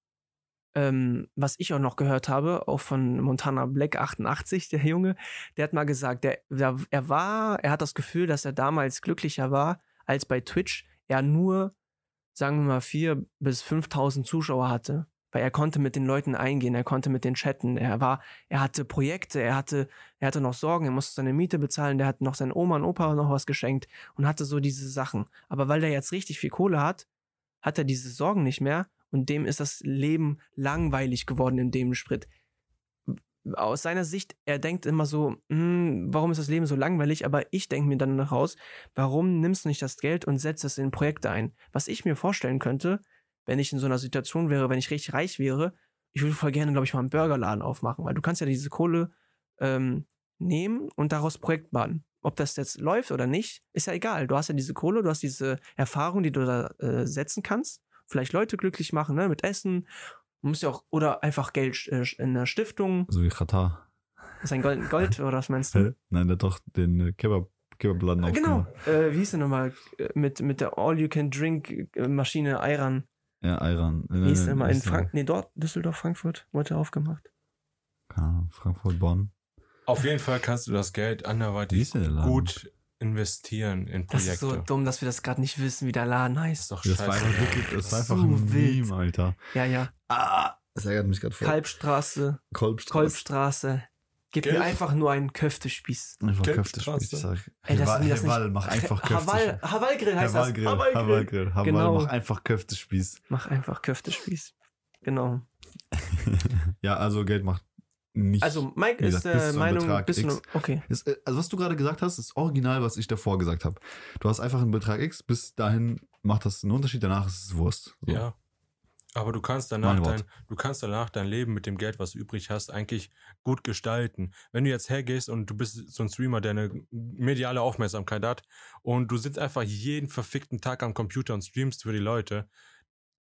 ähm, was ich auch noch gehört habe, auch von Montana Black 88, der Junge, der hat mal gesagt, der, der, er war, er hat das Gefühl, dass er damals glücklicher war, als bei Twitch er nur, sagen wir mal, 4.000 bis 5.000 Zuschauer hatte. Weil er konnte mit den Leuten eingehen, er konnte mit denen chatten, er war, er hatte Projekte, er hatte, er hatte noch Sorgen, er musste seine Miete bezahlen, der hat noch seinen Oma und Opa noch was geschenkt und hatte so diese Sachen. Aber weil er jetzt richtig viel Kohle hat, hat er diese Sorgen nicht mehr und dem ist das Leben langweilig geworden in dem Sprit. Aus seiner Sicht, er denkt immer so, hm, warum ist das Leben so langweilig? Aber ich denke mir dann raus, warum nimmst du nicht das Geld und setzt es in Projekte ein? Was ich mir vorstellen könnte, wenn ich in so einer Situation wäre, wenn ich richtig reich wäre, ich würde voll gerne, glaube ich, mal einen Burgerladen aufmachen, weil du kannst ja diese Kohle ähm, nehmen und daraus Projekt bauen. Ob das jetzt läuft oder nicht, ist ja egal. Du hast ja diese Kohle, du hast diese Erfahrung, die du da äh, setzen kannst. Vielleicht Leute glücklich machen, ne, mit Essen. Du musst ja auch, oder einfach Geld äh, in der Stiftung. So wie Katar. Das ist ein Gold, Gold oder was meinst du? Nein, der hat doch den äh, Kebab, Kebabladen Äh, Genau. aufgemacht. Äh, wie hieß der nochmal? Äh, Mit, mit der All-You-Can-Drink-Maschine Ayran. Ja, Iran. Wie ist der mal in äh, Frank nee, dort, Düsseldorf, Frankfurt, wurde aufgemacht. keine Ahnung, Frankfurt, Bonn. Auf jeden Fall kannst du das Geld anderweitig gut investieren in Das Projekte. ist so dumm, dass wir das gerade nicht wissen, wie der Laden Das heißt. ist doch Das war einfach, wirklich, das war einfach So ein wild. Meme, Alter. Ja, ja. Ah, das ärgert mich gerade voll. Kalbstraße, Kolbstraße. Kolbstraße. Gib Gelb. mir einfach nur einen Köftespieß. Einfach. Köftespieß. Sag. Ey, das sind das Herr Wall, mach einfach Haval, Köftespieß. Havalgrill heißt Herr das. Wallgrill, Havalgrill. Havalgrill, Haval, Genau. mach einfach Köftespieß. Mach einfach Köftespieß. Genau. ja, also Geld macht nicht. Also Mike ist gesagt, bis der einem Meinung, Betrag bisschen, X. okay. Ist, äh, also was du gerade gesagt hast, ist original, was ich davor gesagt habe. Du hast einfach einen Betrag X, bis dahin macht das einen Unterschied, danach ist es Wurst. So. Ja. Aber du kannst danach dein, du kannst danach dein Leben mit dem Geld, was du übrig hast, eigentlich gut gestalten. Wenn du jetzt hergehst und du bist so ein Streamer, der eine mediale Aufmerksamkeit hat und du sitzt einfach jeden verfickten Tag am Computer und streamst für die Leute,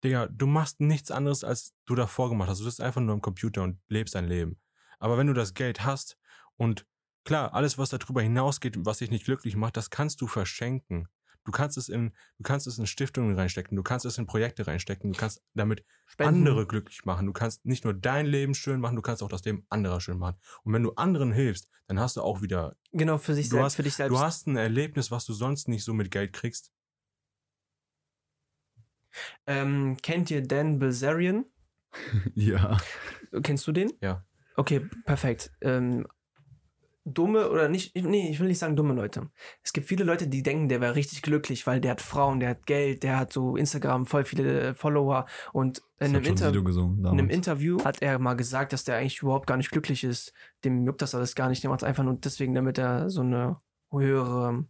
Digga, du machst nichts anderes, als du davor gemacht hast. Du sitzt einfach nur am Computer und lebst dein Leben. Aber wenn du das Geld hast und klar, alles, was darüber hinausgeht, was dich nicht glücklich macht, das kannst du verschenken. Du kannst es in, du kannst es in Stiftungen reinstecken, du kannst es in Projekte reinstecken, du kannst damit Spenden. andere glücklich machen. Du kannst nicht nur dein Leben schön machen, du kannst auch das Leben anderer schön machen. Und wenn du anderen hilfst, dann hast du auch wieder, Genau, für sich Du selbst. hast- für dich selbst. du hast ein Erlebnis, was du sonst nicht so mit Geld kriegst. ähm, kennt ihr Dan Bilzerian? ja. Kennst du den? Ja. Okay, perfekt. Ähm, dumme oder nicht, nee, ich will nicht sagen dumme Leute. Es gibt viele Leute, die denken, der wäre richtig glücklich, weil der hat Frauen, der hat Geld, der hat so Instagram voll viele Follower und in einem, Inter gesungen in einem. Interview hat er mal gesagt, dass der eigentlich überhaupt gar nicht glücklich ist. Dem juckt das alles gar nicht. Der macht es einfach nur deswegen, damit er so eine höhere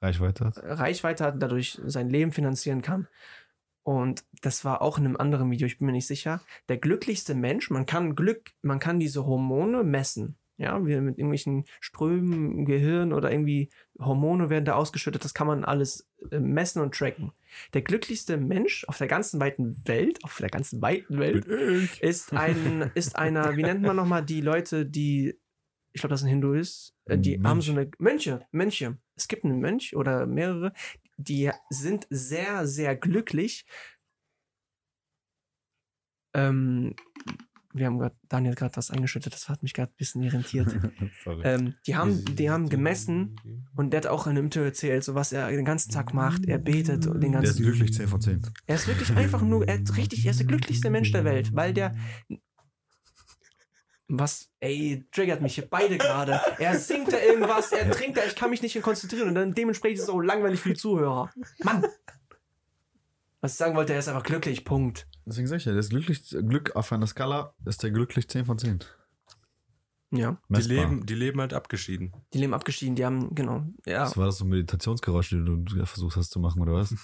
Reichweite hat. Reichweite hat, dadurch sein Leben finanzieren kann. Und das war auch in einem anderen Video, ich bin mir nicht sicher. Der glücklichste Mensch, man kann Glück, man kann diese Hormone messen. Ja, wie mit irgendwelchen Strömen im Gehirn oder irgendwie Hormone werden da ausgeschüttet, das kann man alles äh, messen und tracken. Der glücklichste Mensch auf der ganzen weiten Welt, auf der ganzen weiten Welt, ist ein, ist einer, wie nennt man nochmal die Leute, die, ich glaube, das sind Hinduist, äh, die Mönch. haben so eine, Mönche, Mönche. Es gibt einen Mönch oder mehrere, die sind sehr, sehr glücklich. Ähm, wir haben gerade, Daniel gerade was eingeschüttet, das hat mich gerade ein bisschen irritiert. Ähm, die haben, die haben gemessen und der hat auch in einem Interview erzählt, so was er den ganzen Tag macht. Er betet und den Der ist ganzen glücklich 10 von 10. er ist wirklich einfach nur, er ist richtig, er ist der glücklichste Mensch der Welt, weil der. Was, ey, triggert mich hier beide gerade. Er singt da irgendwas, er trinkt da, ich kann mich nicht konzentrieren und dann dementsprechend ist es auch langweilig für die Zuhörer. Mann! Was ich sagen wollte, er ist einfach glücklich, Punkt. Deswegen sag ich ja, der ist glücklich, Glück auf einer Skala ist der glücklich 10 von 10. Ja. Die leben, die leben halt abgeschieden. Die leben abgeschieden, die haben, genau, ja. Das war das so ein Meditationsgeräusch, die du versucht hast zu machen, oder was?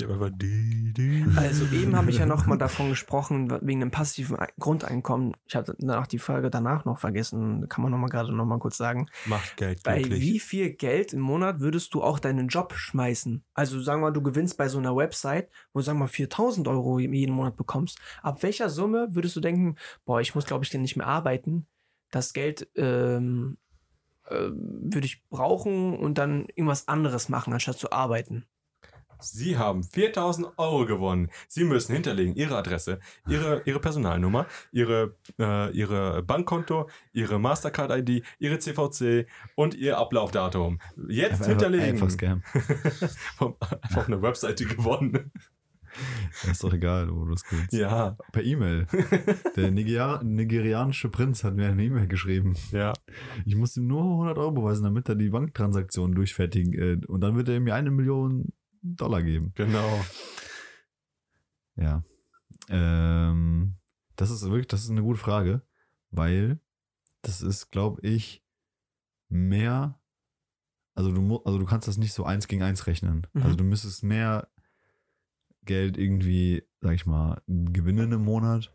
Die haben einfach die, die. Also eben habe ich ja noch mal davon gesprochen, wegen dem passiven Ei- Grundeinkommen. Ich hatte danach die Frage danach noch vergessen, kann man noch mal gerade noch mal kurz sagen. Macht Geld Bei glücklich. wie viel Geld im Monat würdest du auch deinen Job schmeißen? Also sagen wir mal, du gewinnst bei so einer Website, wo du sagen wir mal 4000 Euro jeden Monat bekommst. Ab welcher Summe würdest du denken, boah, ich muss glaube ich nicht mehr arbeiten. Das Geld ähm, äh, würde ich brauchen und dann irgendwas anderes machen, anstatt zu arbeiten. Sie haben 4000 Euro gewonnen. Sie müssen hinterlegen Ihre Adresse, Ihre, Ihre Personalnummer, Ihre, äh, Ihre Bankkonto, Ihre Mastercard-ID, Ihre CVC und Ihr Ablaufdatum. Jetzt Einfach, hinterlegen. einfach Scam. Auf einer Webseite gewonnen. Ist doch egal, wo du das willst. Ja, Per E-Mail. Der Nigeria nigerianische Prinz hat mir eine E-Mail geschrieben. ja. Ich muss ihm nur 100 Euro beweisen, damit er die Banktransaktion durchfertigen. Äh, und dann wird er mir eine Million Dollar geben. Genau. Ja. Ähm, das ist wirklich, das ist eine gute Frage, weil das ist, glaube ich, mehr. Also du, also du kannst das nicht so eins gegen eins rechnen. Mhm. Also du müsstest mehr Geld irgendwie, sag ich mal, gewinnen im Monat,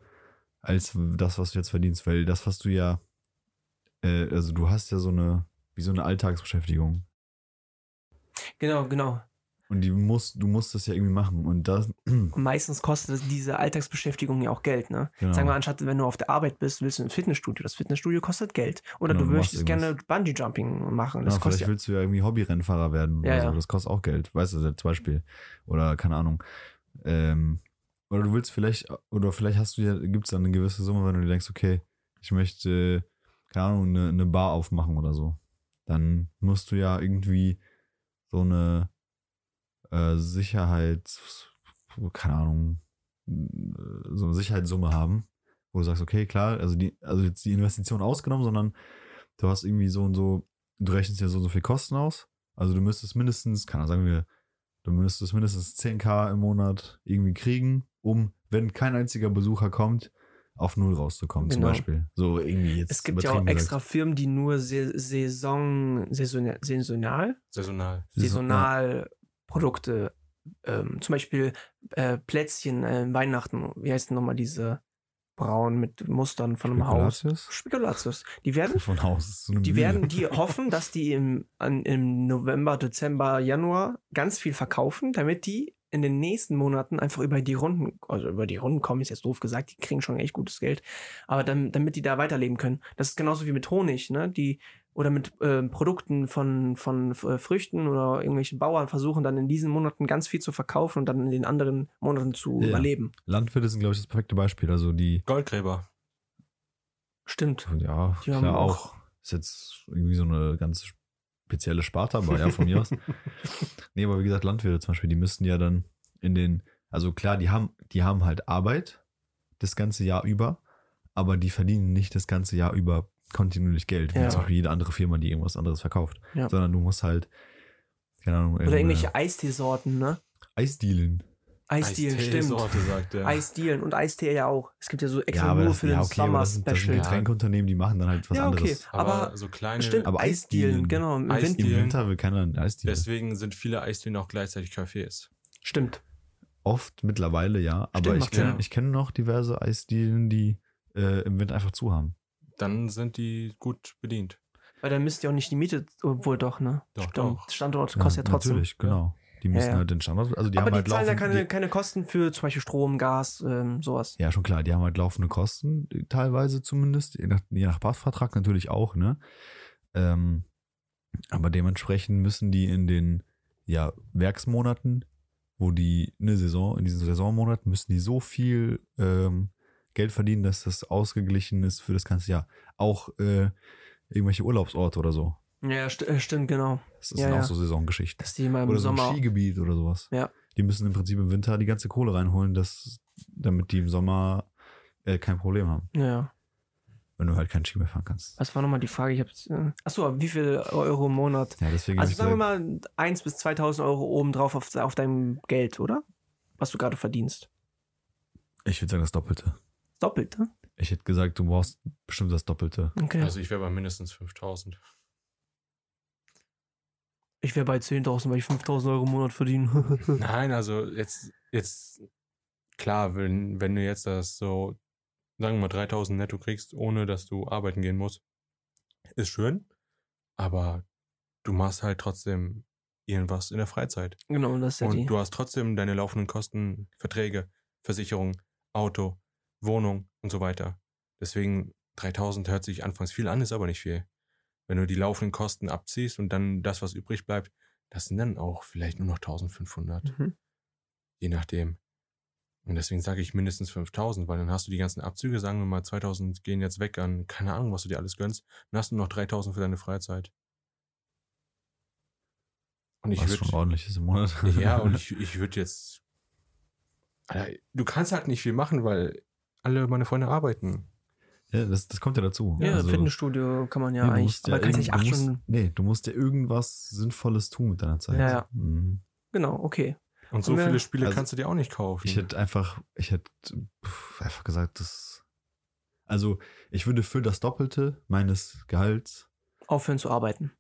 als das, was du jetzt verdienst. Weil das, was du ja, äh, also du hast ja so eine, wie so eine Alltagsbeschäftigung. Genau, genau. Und die musst, du musst das ja irgendwie machen. Und das, Und meistens kostet diese Alltagsbeschäftigung ja auch Geld, ne? genau. Sagen wir, anstatt wenn du auf der Arbeit bist, willst du ein Fitnessstudio. Das Fitnessstudio kostet Geld. Oder Genau, du möchtest gerne Bungee-Jumping machen. Das Ja, kostet vielleicht ja. willst du ja irgendwie Hobbyrennfahrer werden. Ja, oder so. ja. Das kostet auch Geld. Weißt du, zum Beispiel. Oder keine Ahnung. Ähm, oder du willst vielleicht, oder vielleicht hast du ja, gibt es da eine gewisse Summe, wenn du dir denkst, okay, ich möchte, keine Ahnung, eine, eine Bar aufmachen oder so. Dann musst du ja irgendwie so eine äh, Sicherheits, keine Ahnung, äh, so eine Sicherheitssumme haben, wo du sagst, okay, klar, also die, also jetzt die Investition ausgenommen, sondern du hast irgendwie so und so, du rechnest ja so und so viel Kosten aus. Also du müsstest mindestens, kann sagen wir, du müsstest mindestens 10k im Monat irgendwie kriegen, um, wenn kein einziger Besucher kommt, auf null rauszukommen, Genau. zum Beispiel. So irgendwie jetzt. Es gibt ja auch extra Firmen, die nur Sa- Saison, saisonal, saisonal, Saisonal. gesagt. saisonal Produkte, ähm, zum Beispiel äh, Plätzchen, äh, Weihnachten, wie heißt denn nochmal diese braun mit Mustern von einem Haus? Spekulatius? Die werden, Von Haus. ist so die Mühle. werden, die hoffen, dass die im, an, im November, Dezember, Januar ganz viel verkaufen, damit die in den nächsten Monaten einfach über die Runden, also über die Runden kommen, ist jetzt doof gesagt, die kriegen schon echt gutes Geld, aber dann, damit die da weiterleben können. Das ist genauso wie mit Honig, ne? Die oder mit ähm, Produkten von, von äh, Früchten oder irgendwelchen Bauern versuchen dann in diesen Monaten ganz viel zu verkaufen und dann in den anderen Monaten zu Ja. überleben. Landwirte sind, glaube ich, das perfekte Beispiel. Also die, Goldgräber. Stimmt. ja, Die haben klar auch- auch. Ist jetzt irgendwie so eine ganz spezielle Sparte, aber ja, von mir aus. Nee, aber wie gesagt, Landwirte zum Beispiel, die müssen ja dann in den, also klar, die haben, die haben halt Arbeit das ganze Jahr über, aber die verdienen nicht das ganze Jahr über kontinuierlich Geld, wie Ja. zum Beispiel jede andere Firma, die irgendwas anderes verkauft. Ja. Sondern du musst halt, keine Ahnung, Oder irgendwelche Eisteesorten, ne? Eisdealen. Eisdielen, stimmt. Sorte, sagt er. Eisdielen und Eistee ja auch. Es gibt ja so extra Ja, aber nur das, für ja, den okay, das sind, das sind. Ja. Getränkeunternehmen, die machen dann halt was Ja, okay. anderes. aber, aber so kleine. Stimmt, Aber Eisdielen, Eisdielen. genau. Im Eisdielen. Winter. Im Winter will keiner ein Eisdeal. Deswegen sind viele Eisdielen auch gleichzeitig Cafés. Stimmt. Oft mittlerweile, ja. Aber Stimmt, ich kenne ich kenn noch diverse Eisdielen, die äh, im Winter einfach zu haben. Dann sind die gut bedient. Weil dann müsst ihr auch nicht die Miete, obwohl doch, ne? Doch, Stimmt. doch. Standort kostet ja, trotzdem. Natürlich, genau. Die müssen Ja, ja. halt den Standort, also die Aber haben die halt zahlen ja laufend, keine, die, keine Kosten für zum Beispiel Strom, Gas, ähm, sowas. Ja, schon klar, die haben halt laufende Kosten, teilweise zumindest, je nach, je nach Pachtvertrag natürlich auch, ne? Ähm, aber dementsprechend müssen die in den ja, Werksmonaten, wo die eine Saison, in diesen Saisonmonaten müssen die so viel ähm, Geld verdienen, dass das ausgeglichen ist für das ganze Jahr. Auch äh, irgendwelche Urlaubsorte oder so. Ja, st äh, stimmt, genau. Das ist Ja, dann ja. auch so Saisongeschichten. Dass die mal im Oder so ein Sommer. Skigebiet oder sowas. Ja. Die müssen im Prinzip im Winter die ganze Kohle reinholen, dass, damit die im Sommer äh, kein Problem haben. Ja. Wenn du halt keinen Ski mehr fahren kannst. Was war nochmal die Frage? Ich hab's, äh, achso, wie viel Euro im Monat? Ja, deswegen Also sagen wir mal 1 bis 2000 Euro obendrauf auf, auf deinem Geld, oder? Was du gerade verdienst. ich würde sagen das Doppelte. Doppelt, ne? Ich hätte gesagt, du brauchst bestimmt das Doppelte. Okay. Also ich wäre bei mindestens 5000. ich wäre bei 10.000, weil ich 5.000 Euro im Monat verdiene. Nein, also jetzt, jetzt, klar, wenn, wenn du jetzt das so, sagen wir mal 3000 netto kriegst, ohne dass du arbeiten gehen musst, ist schön, aber du machst halt trotzdem irgendwas in der Freizeit. genau, das ist ja Und die. du hast trotzdem deine laufenden Kosten, Verträge, Versicherung, Auto, Wohnung und so weiter. Deswegen 3000 hört sich anfangs viel an, ist aber nicht viel. Wenn du die laufenden Kosten abziehst und dann das, was übrig bleibt, das sind dann auch vielleicht nur noch 1500, Mhm. je nachdem. Und deswegen sage ich mindestens 5000, weil dann hast du die ganzen Abzüge, sagen wir mal 2000 gehen jetzt weg an, keine Ahnung, was du dir alles gönnst, dann hast du noch 3000 für deine Freizeit. Und ich würde schon ordentliches im Monat. ja, und ich, ich würde jetzt. Alter, du kannst halt nicht viel machen, weil alle meine Freunde arbeiten. ja, das, das kommt ja dazu. Ja, Also, Fitnessstudio kann man ja nee, du eigentlich. musst aber kannst nicht acht du musst, Stunden. Nee, du musst ja irgendwas Sinnvolles tun mit deiner Zeit. Ja, ja. Mhm. Genau, okay. Und so Und wer- viele Spiele also- kannst du dir auch nicht kaufen. Ich hätte einfach, ich hätte pff, einfach gesagt, das. Also, ich würde für das Doppelte meines Gehalts Aufhören zu arbeiten.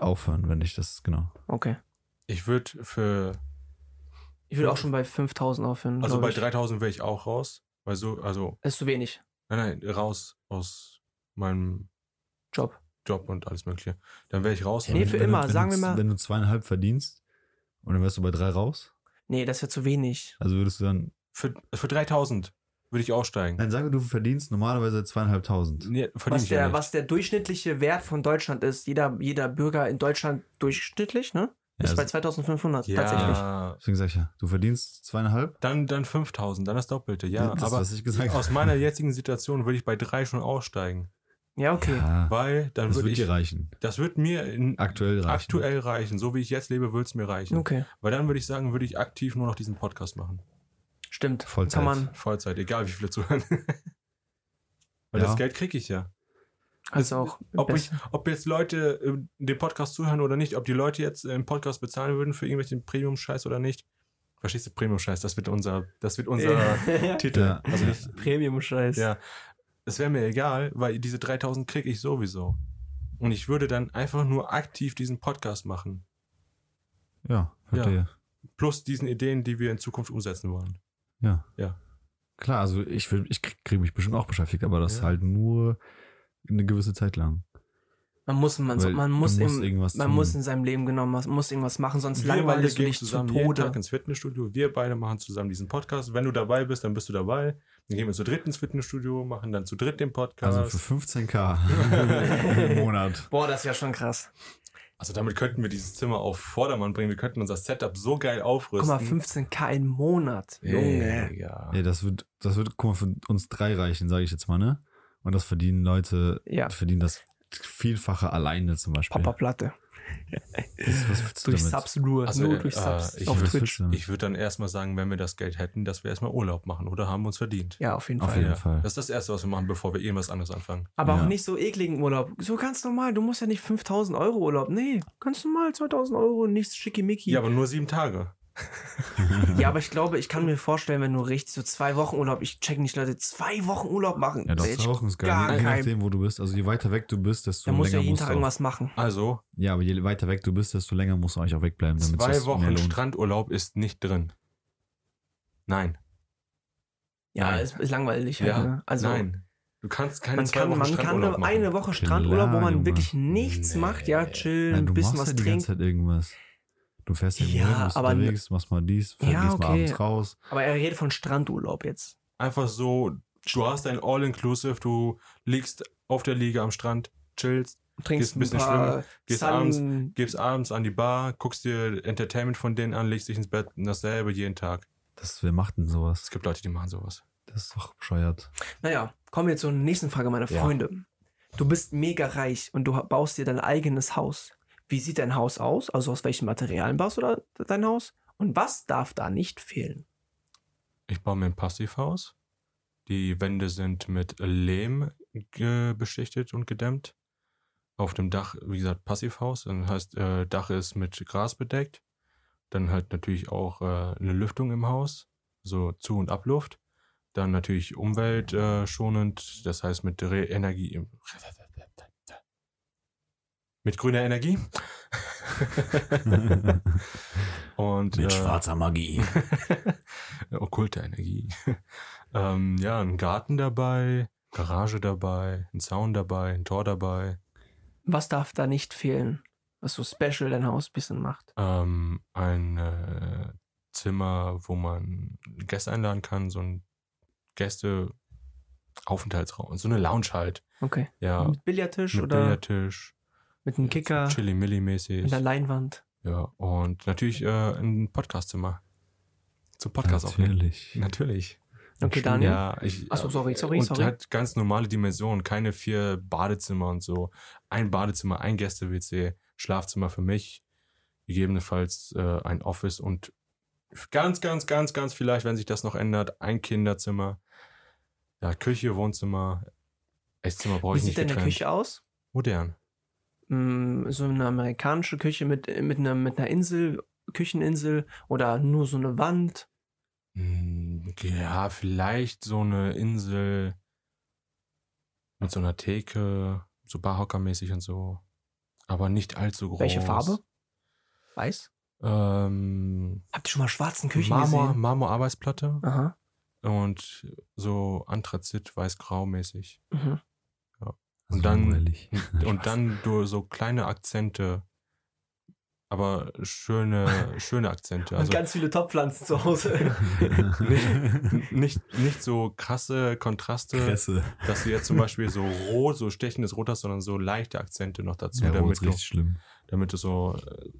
aufhören, wenn ich das, genau. Okay. Ich würde für. Ich würde auch schon bei 5000 aufhören. Also bei ich. 3000 wäre ich auch raus. Weil so, also, Das ist zu wenig. nein, nein, raus aus meinem Job. Job und alles Mögliche. Dann wäre ich raus. Nee, für wenn immer, Du, sagen du, wir mal- Wenn du zweieinhalb verdienst und dann wärst du bei drei raus, Nee, das wäre zu wenig. also würdest du dann. Für, für 3000 würde ich aussteigen. Nein, sagen wir, du verdienst normalerweise zweieinhalbtausend. Nee, Was ich ja der, nicht. was der durchschnittliche Wert von Deutschland ist, jeder, jeder Bürger in Deutschland durchschnittlich, ne? Ist bei 2500 Ja, tatsächlich. Deswegen sag ich ja, du verdienst zweieinhalb? dann, dann 5000, dann das Doppelte, ja. das, aber was ich gesagt aus meiner jetzigen Situation würde ich bei drei schon aussteigen. Ja, okay. Ja, Weil dann das würde wird ich, dir reichen. das wird mir in, Aktuell reichen. aktuell reichen. So wie ich jetzt lebe, würde es mir reichen. Okay. Weil dann würde ich sagen, würde ich aktiv nur noch diesen Podcast machen. Stimmt. Vollzeit. Kann man Vollzeit, egal wie viele zuhören. Weil Ja. das Geld kriege ich ja. Also auch. Ob, ich, ob jetzt Leute äh, den Podcast zuhören oder nicht, ob die Leute jetzt äh, im Podcast bezahlen würden für irgendwelchen Premium-Scheiß oder nicht. Verstehst du, Premium-Scheiß, das wird unser, das wird unser Titel. Ja. Also Premium-Scheiß. ja. Es wäre mir egal, weil diese 3000 kriege ich sowieso. Und ich würde dann einfach nur aktiv diesen Podcast machen. Ja, verstehe. Plus diesen Ideen, die wir in Zukunft umsetzen wollen. Ja. Ja. Klar, also ich, will, ich krieg, krieg mich bestimmt auch beschäftigt, aber das Ja. halt nur eine gewisse Zeit lang. Man muss, man, Weil man muss, musst im, irgendwas man muss in seinem Leben genommen, man muss irgendwas machen, sonst langweilst du gehen dich zu zusammen jeden Tag Tode. ins Fitnessstudio. Wir beide machen zusammen diesen Podcast. Wenn du dabei bist, dann bist du dabei. Dann gehen wir zu dritt ins Fitnessstudio, machen dann zu dritt den Podcast. Also für 15k im Monat. Boah, das ist ja schon krass. Also damit könnten wir dieses Zimmer auf Vordermann bringen. Wir könnten unser Setup so geil aufrüsten. Guck mal, 15k im Monat. Junge. Ja. Ja, das wird, das wird, guck mal, für uns drei reichen, sage ich jetzt mal, ne? Und das verdienen Leute, Ja. verdienen das Vielfache alleine zum Beispiel. Papa Platte. Was, was willst du Durch damit? Subs nur. Also, nur äh, durch Subs. ich auf würd- Twitch. Ich würde dann erstmal sagen, wenn wir das Geld hätten, dass wir erstmal Urlaub machen oder haben uns verdient. Ja, auf jeden Auf Fall. jeden Ja. Fall. Das ist das Erste, was wir machen, bevor wir irgendwas anderes anfangen. Aber Ja. auch nicht so ekligen Urlaub. So ganz normal. Du musst ja nicht 5000 Euro Urlaub. Nee, ganz normal 2000 Euro, nichts schickimicki. Ja, aber nur sieben Tage. Ja, aber ich glaube, ich kann mir vorstellen, wenn du richtig so zwei Wochen Urlaub, ich check nicht, Leute, zwei Wochen Urlaub machen. Ja, doch, zwei Wochen ist gar geil. Je kein- nachdem, wo du bist. Also je weiter weg du bist, desto Da musst du ja länger jeden musst Tag du auch. irgendwas machen. Also, Ja, aber je weiter weg du bist, desto länger musst du eigentlich auch wegbleiben. damit zwei Wochen. Strandurlaub ist nicht drin. Nein. Ja, Nein. ist, ist langweilig. Halt, Ja, ne? Also, Nein. Du kannst keine Man zwei kann, Wochen man kann eine, machen. Woche Strandurlaub, wo man wirklich nichts Nee. macht, ja, chillen, ein du bisschen machst was ja die trinken. Du fährst ja Ja, irgendwo hin, bist aber- unterwegs, machst mal dies, Ja, gehst mal okay. abends raus. Aber er redet von Strandurlaub jetzt. Einfach so, du hast ein All-Inclusive, du liegst auf der Liege am Strand, chillst, Trinkst Gehst ein bisschen paar gehst Sun- abends- gehst abends an die Bar, guckst dir Entertainment von denen an, legst dich ins Bett und dasselbe jeden Tag. Das, wer macht denn sowas? Es gibt Leute, die machen sowas. Das ist doch bescheuert. Naja, kommen wir zur nächsten Frage, meine Ja. Freunde. Du bist mega reich und du baust dir dein eigenes Haus. Wie sieht dein Haus aus? Also aus welchen Materialien baust du dein Haus? Und was darf da nicht fehlen? Ich baue mir ein Passivhaus. Die Wände sind mit Lehm beschichtet und gedämmt. Auf dem Dach, wie gesagt, Passivhaus. Dann heißt, äh, Dach ist mit Gras bedeckt. Dann halt natürlich auch äh, eine Lüftung im Haus, so Zu- und Abluft. Dann natürlich umweltschonend, das heißt mit Re Energie. Mit grüner Energie. und äh, Magie. okkulte Energie. ähm, ja, ein Garten dabei, Garage dabei, ein Zaun dabei, ein Tor dabei. Was darf da nicht fehlen? Was so special dein Haus ein bisschen macht? Ähm, ein äh, Zimmer, wo man Gäste einladen kann, so ein Gäste-Aufenthaltsraum, so eine Lounge halt. Okay. Ja, Mit Billardtisch mit oder Billardtisch, mit einem Kicker, Chili-Milli-mäßig. mit einer Leinwand? Ja, und natürlich äh, ein Podcastzimmer. Zum Podcast aufnehmen. Natürlich. Natürlich. Okay, Daniel? Ja, ich, Ach so, sorry, sorry, und sorry. hat ganz normale Dimensionen, keine vier Badezimmer und so. Ein Badezimmer, ein Gäste-WC, Schlafzimmer für mich, gegebenenfalls äh, ein Office und ganz, ganz, ganz, ganz vielleicht, wenn sich das noch ändert, ein Kinderzimmer. Ja, Küche, Wohnzimmer, Esszimmer brauche Wie ich sieht nicht deine getrennt. Küche aus? Modern. Mm, So eine amerikanische Küche mit, mit, einer, mit einer Insel, Kücheninsel oder nur so eine Wand? Hm, Ja, vielleicht so eine Insel mit so einer Theke, so Barhockermäßig und so. Aber nicht allzu groß. Welche Farbe? Weiß? Ähm, Habt ihr schon mal schwarzen Küchen Marmor, gesehen? Marmor-Arbeitsplatte Aha. und so Anthrazit, weiß-grau mäßig. Mhm. Und dann, Langweilig. und dann du so kleine Akzente, aber schöne, schöne Akzente. Und Also ganz viele Topfpflanzen zu Hause. nicht, nicht, nicht so krasse Kontraste, Kresse. dass du jetzt zum Beispiel so rot, so stechendes Rot hast, sondern so leichte Akzente noch dazu, Ja, damit, ist du, schlimm. damit du so äh,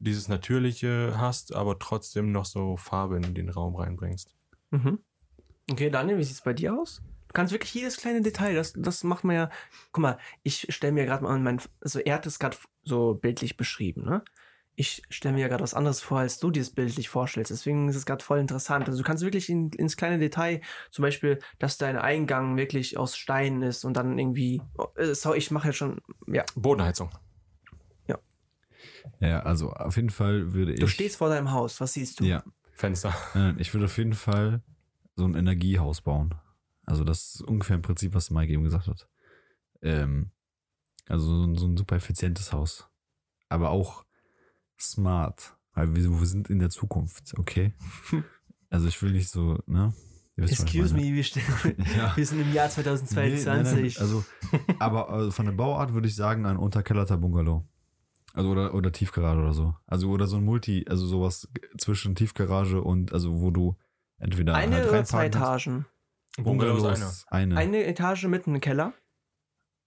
dieses Natürliche hast, aber trotzdem noch so Farbe in den Raum reinbringst. Mhm. Okay, Daniel, wie sieht's bei dir aus? Du kannst wirklich jedes kleine Detail, das, das macht man ja. Guck mal, ich stelle mir gerade mal mein, also er hat es gerade so bildlich beschrieben, ne? Ich stelle mir ja gerade was anderes vor, als du dir es bildlich vorstellst. Deswegen ist es gerade voll interessant. Also du kannst wirklich in, ins kleine Detail, zum Beispiel, dass dein Eingang wirklich aus Stein ist und dann irgendwie. Oh, äh, sorry, ich mache jetzt schon. Ja, Bodenheizung. Ja, also auf jeden Fall würde ich. du stehst vor deinem Haus. Was siehst du? Ja, Fenster. Nein, ich würde auf jeden Fall so ein Energiehaus bauen. Also das ist ungefähr im Prinzip, was Mike eben gesagt hat. Ähm, also so ein, so ein super effizientes Haus. Aber auch smart. Weil wir, wir sind in der Zukunft, okay? Also ich will nicht so, ne? Excuse me, wir, stehen, Ja. wir sind im Jahr Nee, nein, 2022. nein, also, aber also von der Bauart würde ich sagen, ein unterkellerter Bungalow. Also oder, oder Tiefgarage oder so. Also oder so ein Multi, also sowas zwischen Tiefgarage und also wo du entweder Eine halt oder zwei. Etagen? Bungalow ist einer. Bungalows eine. Eine Etage mit einem Keller?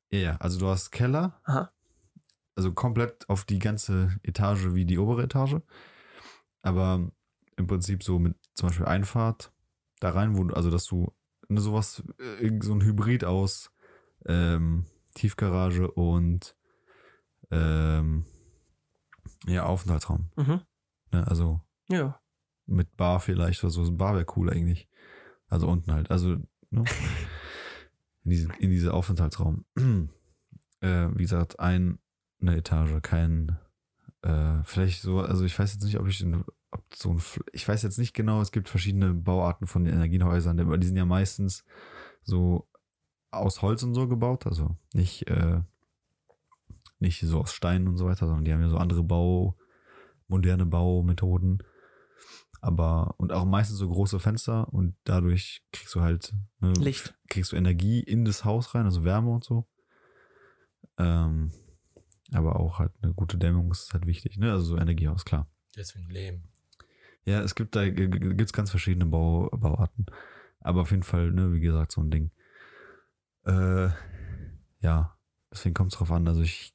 Ja, also du hast Keller, Aha. also komplett auf die ganze Etage wie die obere Etage. Aber im Prinzip so mit zum Beispiel Einfahrt da rein, wo du, also dass du ne, sowas, äh, irgend so ein Hybrid aus ähm, Tiefgarage und ähm, ja, Aufenthaltsraum. Mhm. Ne? Also Ja. mit Bar vielleicht oder so. So ein Bar wäre cool eigentlich. Also unten halt. Also ne? in, diesen, in diese Aufenthaltsraum. äh, wie gesagt, ein, eine Etage, kein äh, vielleicht so, also ich weiß jetzt nicht, ob ich ob so ein, ich weiß jetzt nicht genau, es gibt verschiedene Bauarten von den Energiehäusern, aber die sind ja meistens so aus Holz und so gebaut, also nicht, äh, nicht so aus Stein und so weiter, sondern die haben ja so andere Bau, moderne Baumethoden. Aber, und auch meistens so große Fenster und dadurch kriegst du halt ne, Licht. kriegst du Energie in das Haus rein, also Wärme und so. Ähm, aber auch halt eine gute Dämmung ist halt wichtig, ne? Also so Energiehaus, klar. Deswegen Lehm. Ja, es gibt da gibt's ganz verschiedene Bau, Bauarten. Aber auf jeden Fall, ne, wie gesagt, so ein Ding. Äh, ja, deswegen kommt es drauf an. Also ich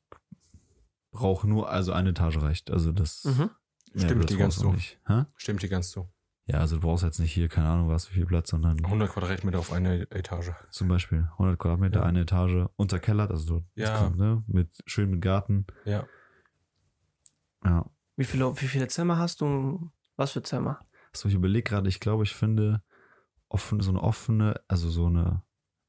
brauche nur, also eine Etage reicht. Also das Mhm. Stimmt, die ganz. Hä? Stimmt dir ganz zu. Ja, also du brauchst jetzt nicht hier, keine Ahnung was, wie viel Platz, sondern 100 Quadratmeter auf eine Etage. zum Beispiel 100 Quadratmeter, Ja. eine Etage, unterkellert, also so, Ja. ne, mit, schön mit Garten. Ja. Ja. Wie viele, wie viele Zimmer hast du? Was für Zimmer? So, ich überlege gerade, ich glaube, ich finde offen, so eine offene, also so eine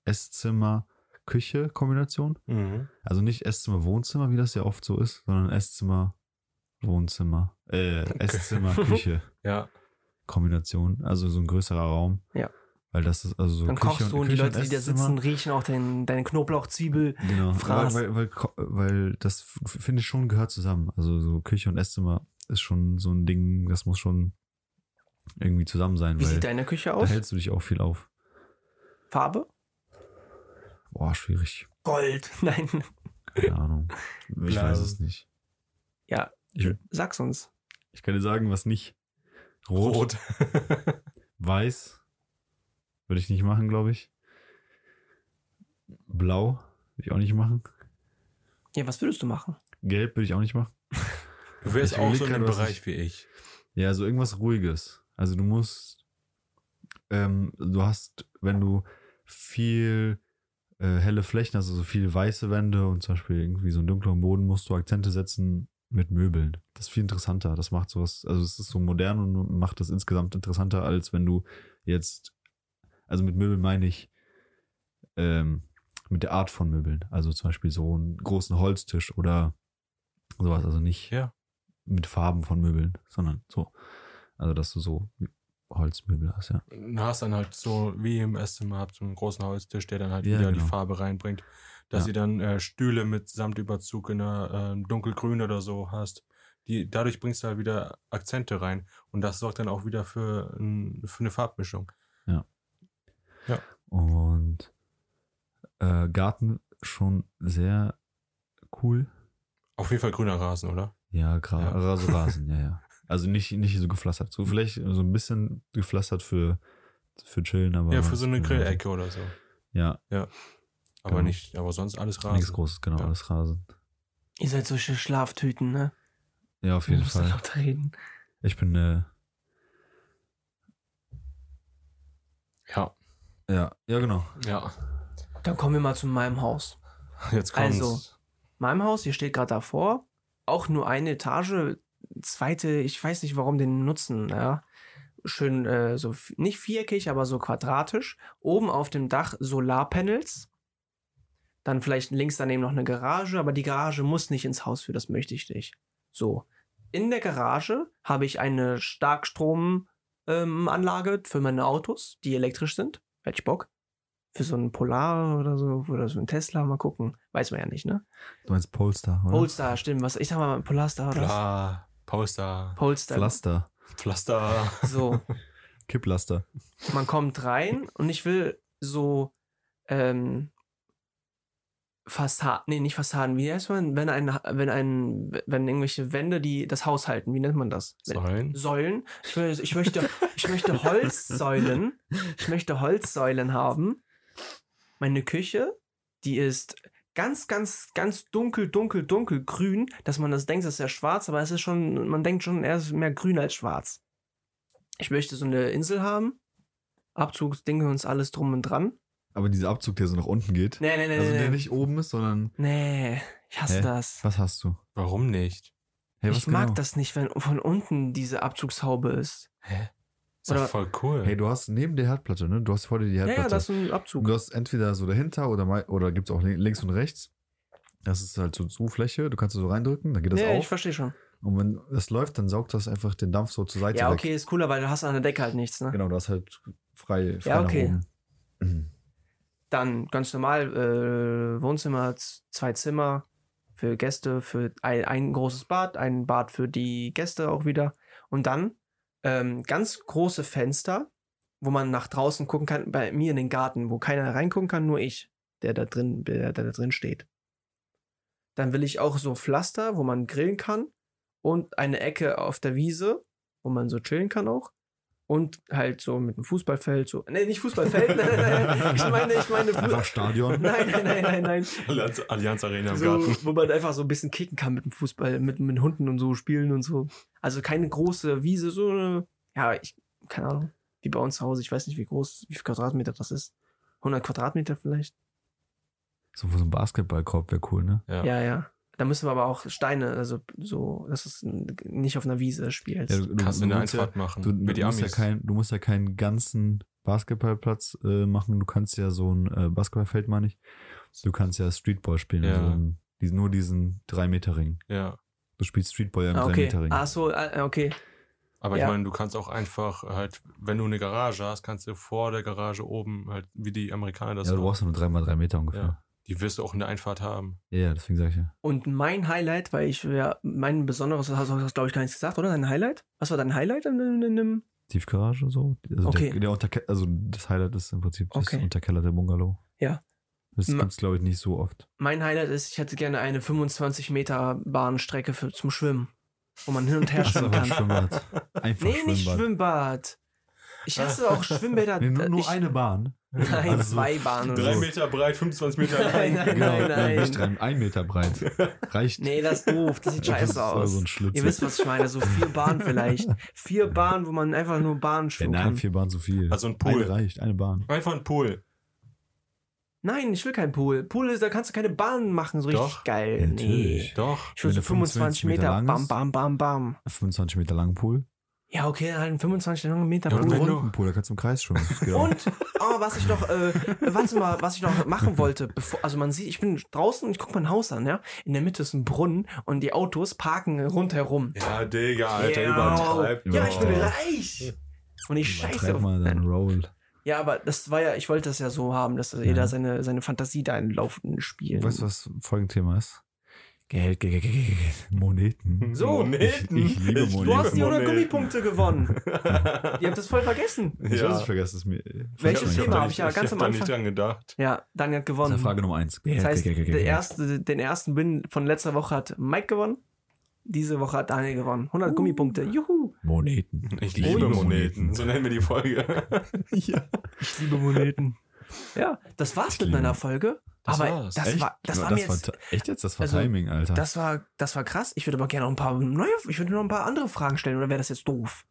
Esszimmer-Küche-Kombination. Mhm. Also nicht Esszimmer-Wohnzimmer, wie das ja oft so ist, sondern Esszimmer-Wohnzimmer. Äh, Esszimmer-Küche-Kombination. Ja. Also so ein größerer Raum. Ja. Weil das ist also so Dann kochst du und die Küche Leute, die da Esszimmer. sitzen, riechen auch den, deine Knoblauchzwiebel. Genau, Fraß. weil, weil, weil, weil das finde ich schon gehört zusammen. Also so Küche und Esszimmer ist schon so ein Ding, das muss schon irgendwie zusammen sein, Wie sieht deine Küche da aus? hältst du dich auch viel auf. Farbe? Boah, schwierig. Gold. Nein. Keine Ahnung. Ich Blau. weiß es nicht. Ja, Ich, sag's uns. ich kann dir sagen, was nicht. Rot, Rot. weiß würde ich nicht machen, glaube ich. Blau würde ich auch nicht machen. Ja, was würdest du machen? Gelb würde ich auch nicht machen. Du wärst Ich auch so in dem Bereich ich- wie ich. Ja, so irgendwas Ruhiges. Also du musst, ähm, du hast, wenn du viel äh, helle Flächen, also so viel weiße Wände und zum Beispiel irgendwie so einen dunkleren Boden, musst du Akzente setzen mit Möbeln. Das ist viel interessanter. Das macht sowas, also es ist so modern und macht das insgesamt interessanter, als wenn du jetzt, also mit Möbeln meine ich, ähm, mit der Art von Möbeln. Also zum Beispiel so einen großen Holztisch oder sowas. Also nicht Ja. mit Farben von Möbeln, sondern so. Also, dass du so Holzmöbel hast, ja. Du hast dann halt so, wie im Esszimmer, habt so einen großen Holztisch, der dann halt Ja, wieder die genau. Farbe reinbringt. Dass Ja. ihr dann äh, Stühle mit Samtüberzug in einer äh, dunkelgrün oder so hast. Die, dadurch bringst du halt wieder Akzente rein. Und das sorgt dann auch wieder für, ein, für eine Farbmischung. Und äh, Garten schon sehr cool. Auf jeden Fall grüner Rasen, oder? Ja, gra Ja. also Rasen, ja, ja. Also nicht, nicht so gepflastert. So vielleicht so ein bisschen gepflastert für, für chillen, aber. ja, für so eine ja, Grillecke oder so. Ja, Aber Genau. nicht, aber sonst alles Rasen. nichts Großes, genau, Ja. alles Rasen. Ihr seid solche Schlaftüten, ne? Ja, auf jeden Fall. lauter reden. Ich bin, äh, Ja, ja, ja, genau. ja. Dann kommen wir mal zu meinem Haus. Jetzt kommt's. Also. Meinem Haus, ihr steht gerade davor. Auch nur eine Etage. Zweite, ich weiß nicht, warum den nutzen, ja. Schön, äh, so, nicht viereckig, aber so quadratisch. Oben auf dem Dach Solarpanels. Dann vielleicht links daneben noch eine Garage, aber die Garage muss nicht ins Haus für, das möchte ich nicht. So. In der Garage habe ich eine Starkstromanlage ähm, für meine Autos, die elektrisch sind. Hätte ich Bock. Für so einen Polar oder so, oder so einen Tesla, mal gucken. Weiß man ja nicht, ne? Du meinst Polestar, oder? Polestar, stimmt. Was, ich sag mal, Polarstar oder was? Bla, Poster, Polestar. Pflaster. Pflaster. So, Kipplaster. man kommt rein und ich will so ähm, Fassaden, nee, nicht Fassaden, wie heißt man, wenn ein, wenn ein, wenn irgendwelche Wände, die das Haus halten, wie nennt man das? Säulen. Säulen. Ich, will, ich möchte, ich möchte Holzsäulen. Ich möchte Holzsäulen haben. Meine Küche, die ist ganz, ganz, ganz dunkel, dunkel, dunkel grün, dass man das denkt, das ist ja schwarz, aber es ist schon, man denkt schon, er ist mehr grün als schwarz. Ich möchte so eine Insel haben. Abzugsdinge und alles drum und dran. Aber dieser Abzug, der so nach unten geht. Nee, nee, nee, also nee. der nee. nicht oben ist, sondern. Nee, ich hasse Hä? das. Was hast du? Warum nicht? Hey, ich mag genau? das nicht, wenn von unten diese Abzugshaube ist. Hä? Ist Oder- doch voll cool. Hey, du hast neben der Herdplatte, ne? Du hast vor dir die Ja, Herdplatte. ja, das ist ein und Abzug. du hast entweder so dahinter oder, oder gibt es auch lin- links und rechts. Das ist halt so Zufläche. Du kannst so reindrücken, dann geht das Nee, ich auf. verstehe schon. Und wenn das läuft, dann saugt das einfach den Dampf so zur Seite Ja, weg. okay, ist cooler, weil du hast an der Decke halt nichts, ne? Genau, du hast halt frei, frei Ja, okay. nach oben. Dann ganz normal äh, Wohnzimmer, zwei Zimmer für Gäste, für ein, ein großes Bad, ein Bad für die Gäste auch wieder. Und dann ähm, ganz große Fenster, wo man nach draußen gucken kann, bei mir in den Garten, wo keiner reingucken kann, nur ich, der da drin, der, der da drin steht. Dann will ich auch so Pflaster, wo man grillen kann und eine Ecke auf der Wiese, wo man so chillen kann auch. Und halt so mit einem Fußballfeld, so. Nee, nicht Fußballfeld, nein, nein, nein. Ich meine, ich meine. Einfach Stadion. Nein, nein, nein, nein, nein. Allianz, Allianz Arena im So, Garten. wo man einfach so ein bisschen kicken kann mit dem Fußball, mit, mit Hunden und so spielen und so. Also keine große Wiese, so eine, ja, ich, keine Ahnung, wie bei uns zu Hause. Ich weiß nicht, wie groß, wie viel Quadratmeter das ist. 100 Quadratmeter vielleicht? So, so ein Basketballkorb wäre cool, ne? Ja. Ja, ja. Da müssen wir aber auch Steine, also so, dass es nicht auf einer Wiese spielst. Ja, du, Kannst du eine Einfahrt machen. Du, wie du, musst ja kein, du musst ja keinen ganzen Basketballplatz äh, machen. Du kannst ja so ein äh, Basketballfeld, meine ich. Du kannst ja Streetball spielen. Ja. Also ein, diesen, nur diesen 3-Meter-Ring. ja. Du spielst Streetball ja im ah, okay. 3-Meter-Ring. Ach so, ah, okay. Aber Ja. ich meine, du kannst auch einfach halt, wenn du eine Garage hast, kannst du vor der Garage oben halt, wie die Amerikaner das ja, du brauchst nur 3x3 Meter ungefähr. Ja. Die wirst du auch in der Einfahrt haben. Ja, deswegen sag ich ja. Und mein Highlight, weil ich ja, mein besonderes, das hast du, glaube ich, gar nichts gesagt, oder? Dein Highlight? Was war dein Highlight in, in, in dem? Tiefgarage so. Also, Okay. der, der Unterke also das Highlight ist im Prinzip das Okay. unterkellerte Bungalow. Ja. Das Ma- gibt's glaube ich, nicht so oft. Mein Highlight ist, ich hätte gerne eine 25 Meter Bahnstrecke für, zum Schwimmen, wo man hin und her schwimmen kann. Schwimmbad. Einfach Nee, nicht Schwimmbad. Ich hasse auch Schwimmbäder. Nee, nur, nur ich, eine Bahn. Nein, Also- zwei Bahnen. Drei so. Meter breit, 25 Meter lang. Nein, nein, Genau, nein, nein. nicht drei, ein Meter breit. Reicht. Nee, das ist doof. Das sieht Das ist scheiße aber aus. So ein Schlitz. Ihr wisst, was ich meine. So vier Bahnen vielleicht. Vier Bahnen, wo man einfach nur Bahnen ja, schwimmen nein, kann. vier Bahnen zu viel. Also ein Eine Pool. reicht, eine Bahn. Einfach ein Pool. Nein, ich will keinen Pool. Pool ist, da kannst du keine Bahnen machen, so richtig Doch. geil. Ja, nee. natürlich. Doch. Ich will so der 25 25 Meter, Meter lang bam, bam, bam, bam. 25 Meter langen Pool. Ja, okay, halt einen 25 langen Meter Ja, Ja, Pool. und wenn einen du- Runden Pool, da kannst du im Kreis geht auch. Und, oh, was ich noch, äh, warte mal, was ich noch machen wollte, bevor, also man sieht, ich bin draußen und ich gucke mein Haus an, ja. In der Mitte ist ein Brunnen und die Autos parken rundherum. Ja, Digga, Alter, Ja. übertreib. Ja, ich bin reich. Und ich scheiße mal deinen Roll. Ja, aber das war ja, ich wollte das ja so haben, dass jeder seine, seine Fantasie da in laufenden Spielen. Weißt du, was Folgenthema ist? Geld, Geld, Geld, Geld, Geld. Moneten. So, Moneten. ich- ich liebe Ich Moneten. Du hast die 100 Moneten. Gummipunkte gewonnen. Ihr habt das voll vergessen. Ich Ja. weiß, ich vergesse es mir. Welches Ich Thema da hab nicht- ich ja ganz hab am da Anfang- nicht dran gedacht. Ja, Daniel hat Das gewonnen. ist Frage Nummer eins. Das heißt, der erste, den ersten Win von letzter Woche hat Mike gewonnen. Diese Woche hat Daniel gewonnen. 100 Gummipunkte. Juhu. Moneten. Ich liebe liebe Moneten. Moneten. So nennen wir die Folge. ja. Ich liebe Moneten. Ja, das war's mit Schlimm. meiner Folge. Das aber war's. das Echt? war, das war das mir jetzt, war, echt jetzt? Das war also, Timing, Alter. das war, das war krass. Ich würde aber gerne noch ein paar neue, ich würde noch ein paar andere Fragen stellen, oder wäre das jetzt doof?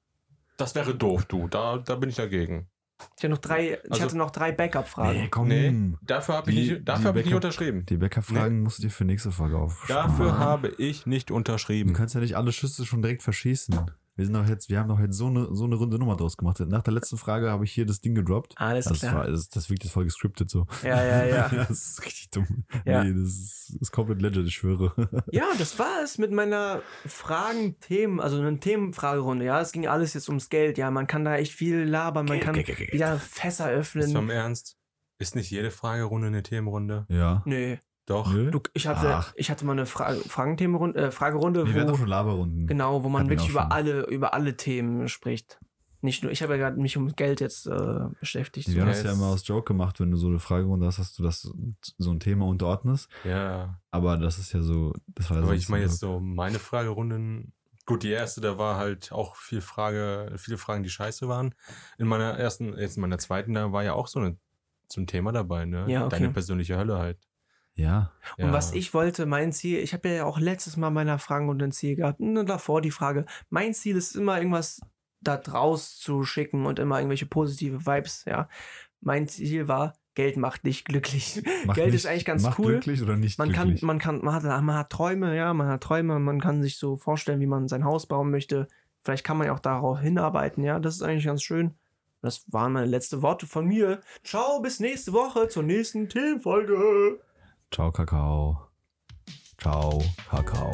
Das wäre doof, du. Da, da bin ich dagegen. Ich hatte noch drei, ich Also- hatte noch drei Backup-Fragen. nee, komm. Nee, dafür habe ich, nicht, dafür die hab ich nicht unterschrieben. Die Bäckerfragen musst du dir für nächste Folge aufschreiben. Dafür habe ich nicht Du unterschrieben. kannst ja nicht alle Schüsse schon direkt verschießen. Wir sind doch jetzt, wir haben doch jetzt so eine, so eine runde Nummer draus gemacht. Nach der letzten Frage habe ich hier das Ding gedroppt. Alles Das, klar. war, das, das wirkt jetzt voll gescriptet so. Ja, ja, ja. das ist richtig dumm. Ja. Nee, das ist, das ist komplett legit, ich schwöre. Ja, das war es mit meiner Fragen-Themen, also eine Themenfragerunde. Ja, es ging alles jetzt ums Geld. Ja, man kann da echt viel labern, man kann wieder Fässer Ist vom öffnen. Ernst? Ist nicht jede Fragerunde eine Themenrunde? Ja. Nee, Doch. Du, ich hatte, Ach. ich hatte mal eine Fra Fragenthemenrunde, äh, Fragerunde, Wir werden wo, schon Laberrunden. genau, wo man Hatten wirklich auch über schon. alle, über alle Themen spricht. Nicht nur, ich habe ja gerade mich um Geld jetzt äh, beschäftigt. Wir haben Ja, das ja immer aus Joke gemacht, wenn du so eine Fragerunde hast, dass du das so ein Thema unterordnest. Ja. Aber das ist ja so, das war Aber ich meine jetzt so meine Fragerunden. Gut, die erste, da war halt auch viel Frage, viele Fragen, die scheiße waren. In meiner ersten, jetzt in meiner zweiten, da war ja auch so, eine, ein Thema dabei, ne? Ja, okay. Deine persönliche Hölle halt. Ja. Und Ja. was ich wollte, mein Ziel, ich habe ja auch letztes Mal meiner Fragerunde ein Ziel gehabt. Und davor die Frage, mein Ziel ist immer irgendwas da draus zu schicken und immer irgendwelche positive Vibes, ja. Mein Ziel war, Geld macht dich glücklich. Macht Geld nicht- ist eigentlich ganz macht cool. glücklich oder nicht Man kann, glücklich? man kann, man hat, man hat Träume, ja, man hat Träume, man kann sich so vorstellen, wie man sein Haus bauen möchte. Vielleicht kann man ja auch darauf hinarbeiten, ja. Das ist eigentlich ganz schön. Das waren meine letzten Worte von mir. Ciao, bis nächste Woche zur nächsten Themenfolge. Ciao, Kakao. Ciao, Kakao.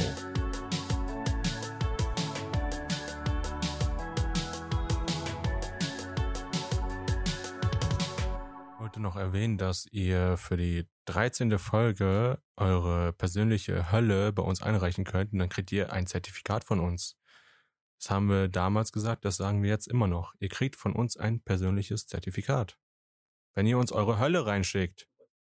Ich wollte noch erwähnen, dass ihr für die 13. Folge eure persönliche Hölle bei uns einreichen könnt und dann kriegt ihr ein Zertifikat von uns. Das haben wir damals gesagt, das sagen wir jetzt immer noch. Ihr kriegt von uns ein persönliches Zertifikat. Wenn ihr uns eure Hölle reinschickt,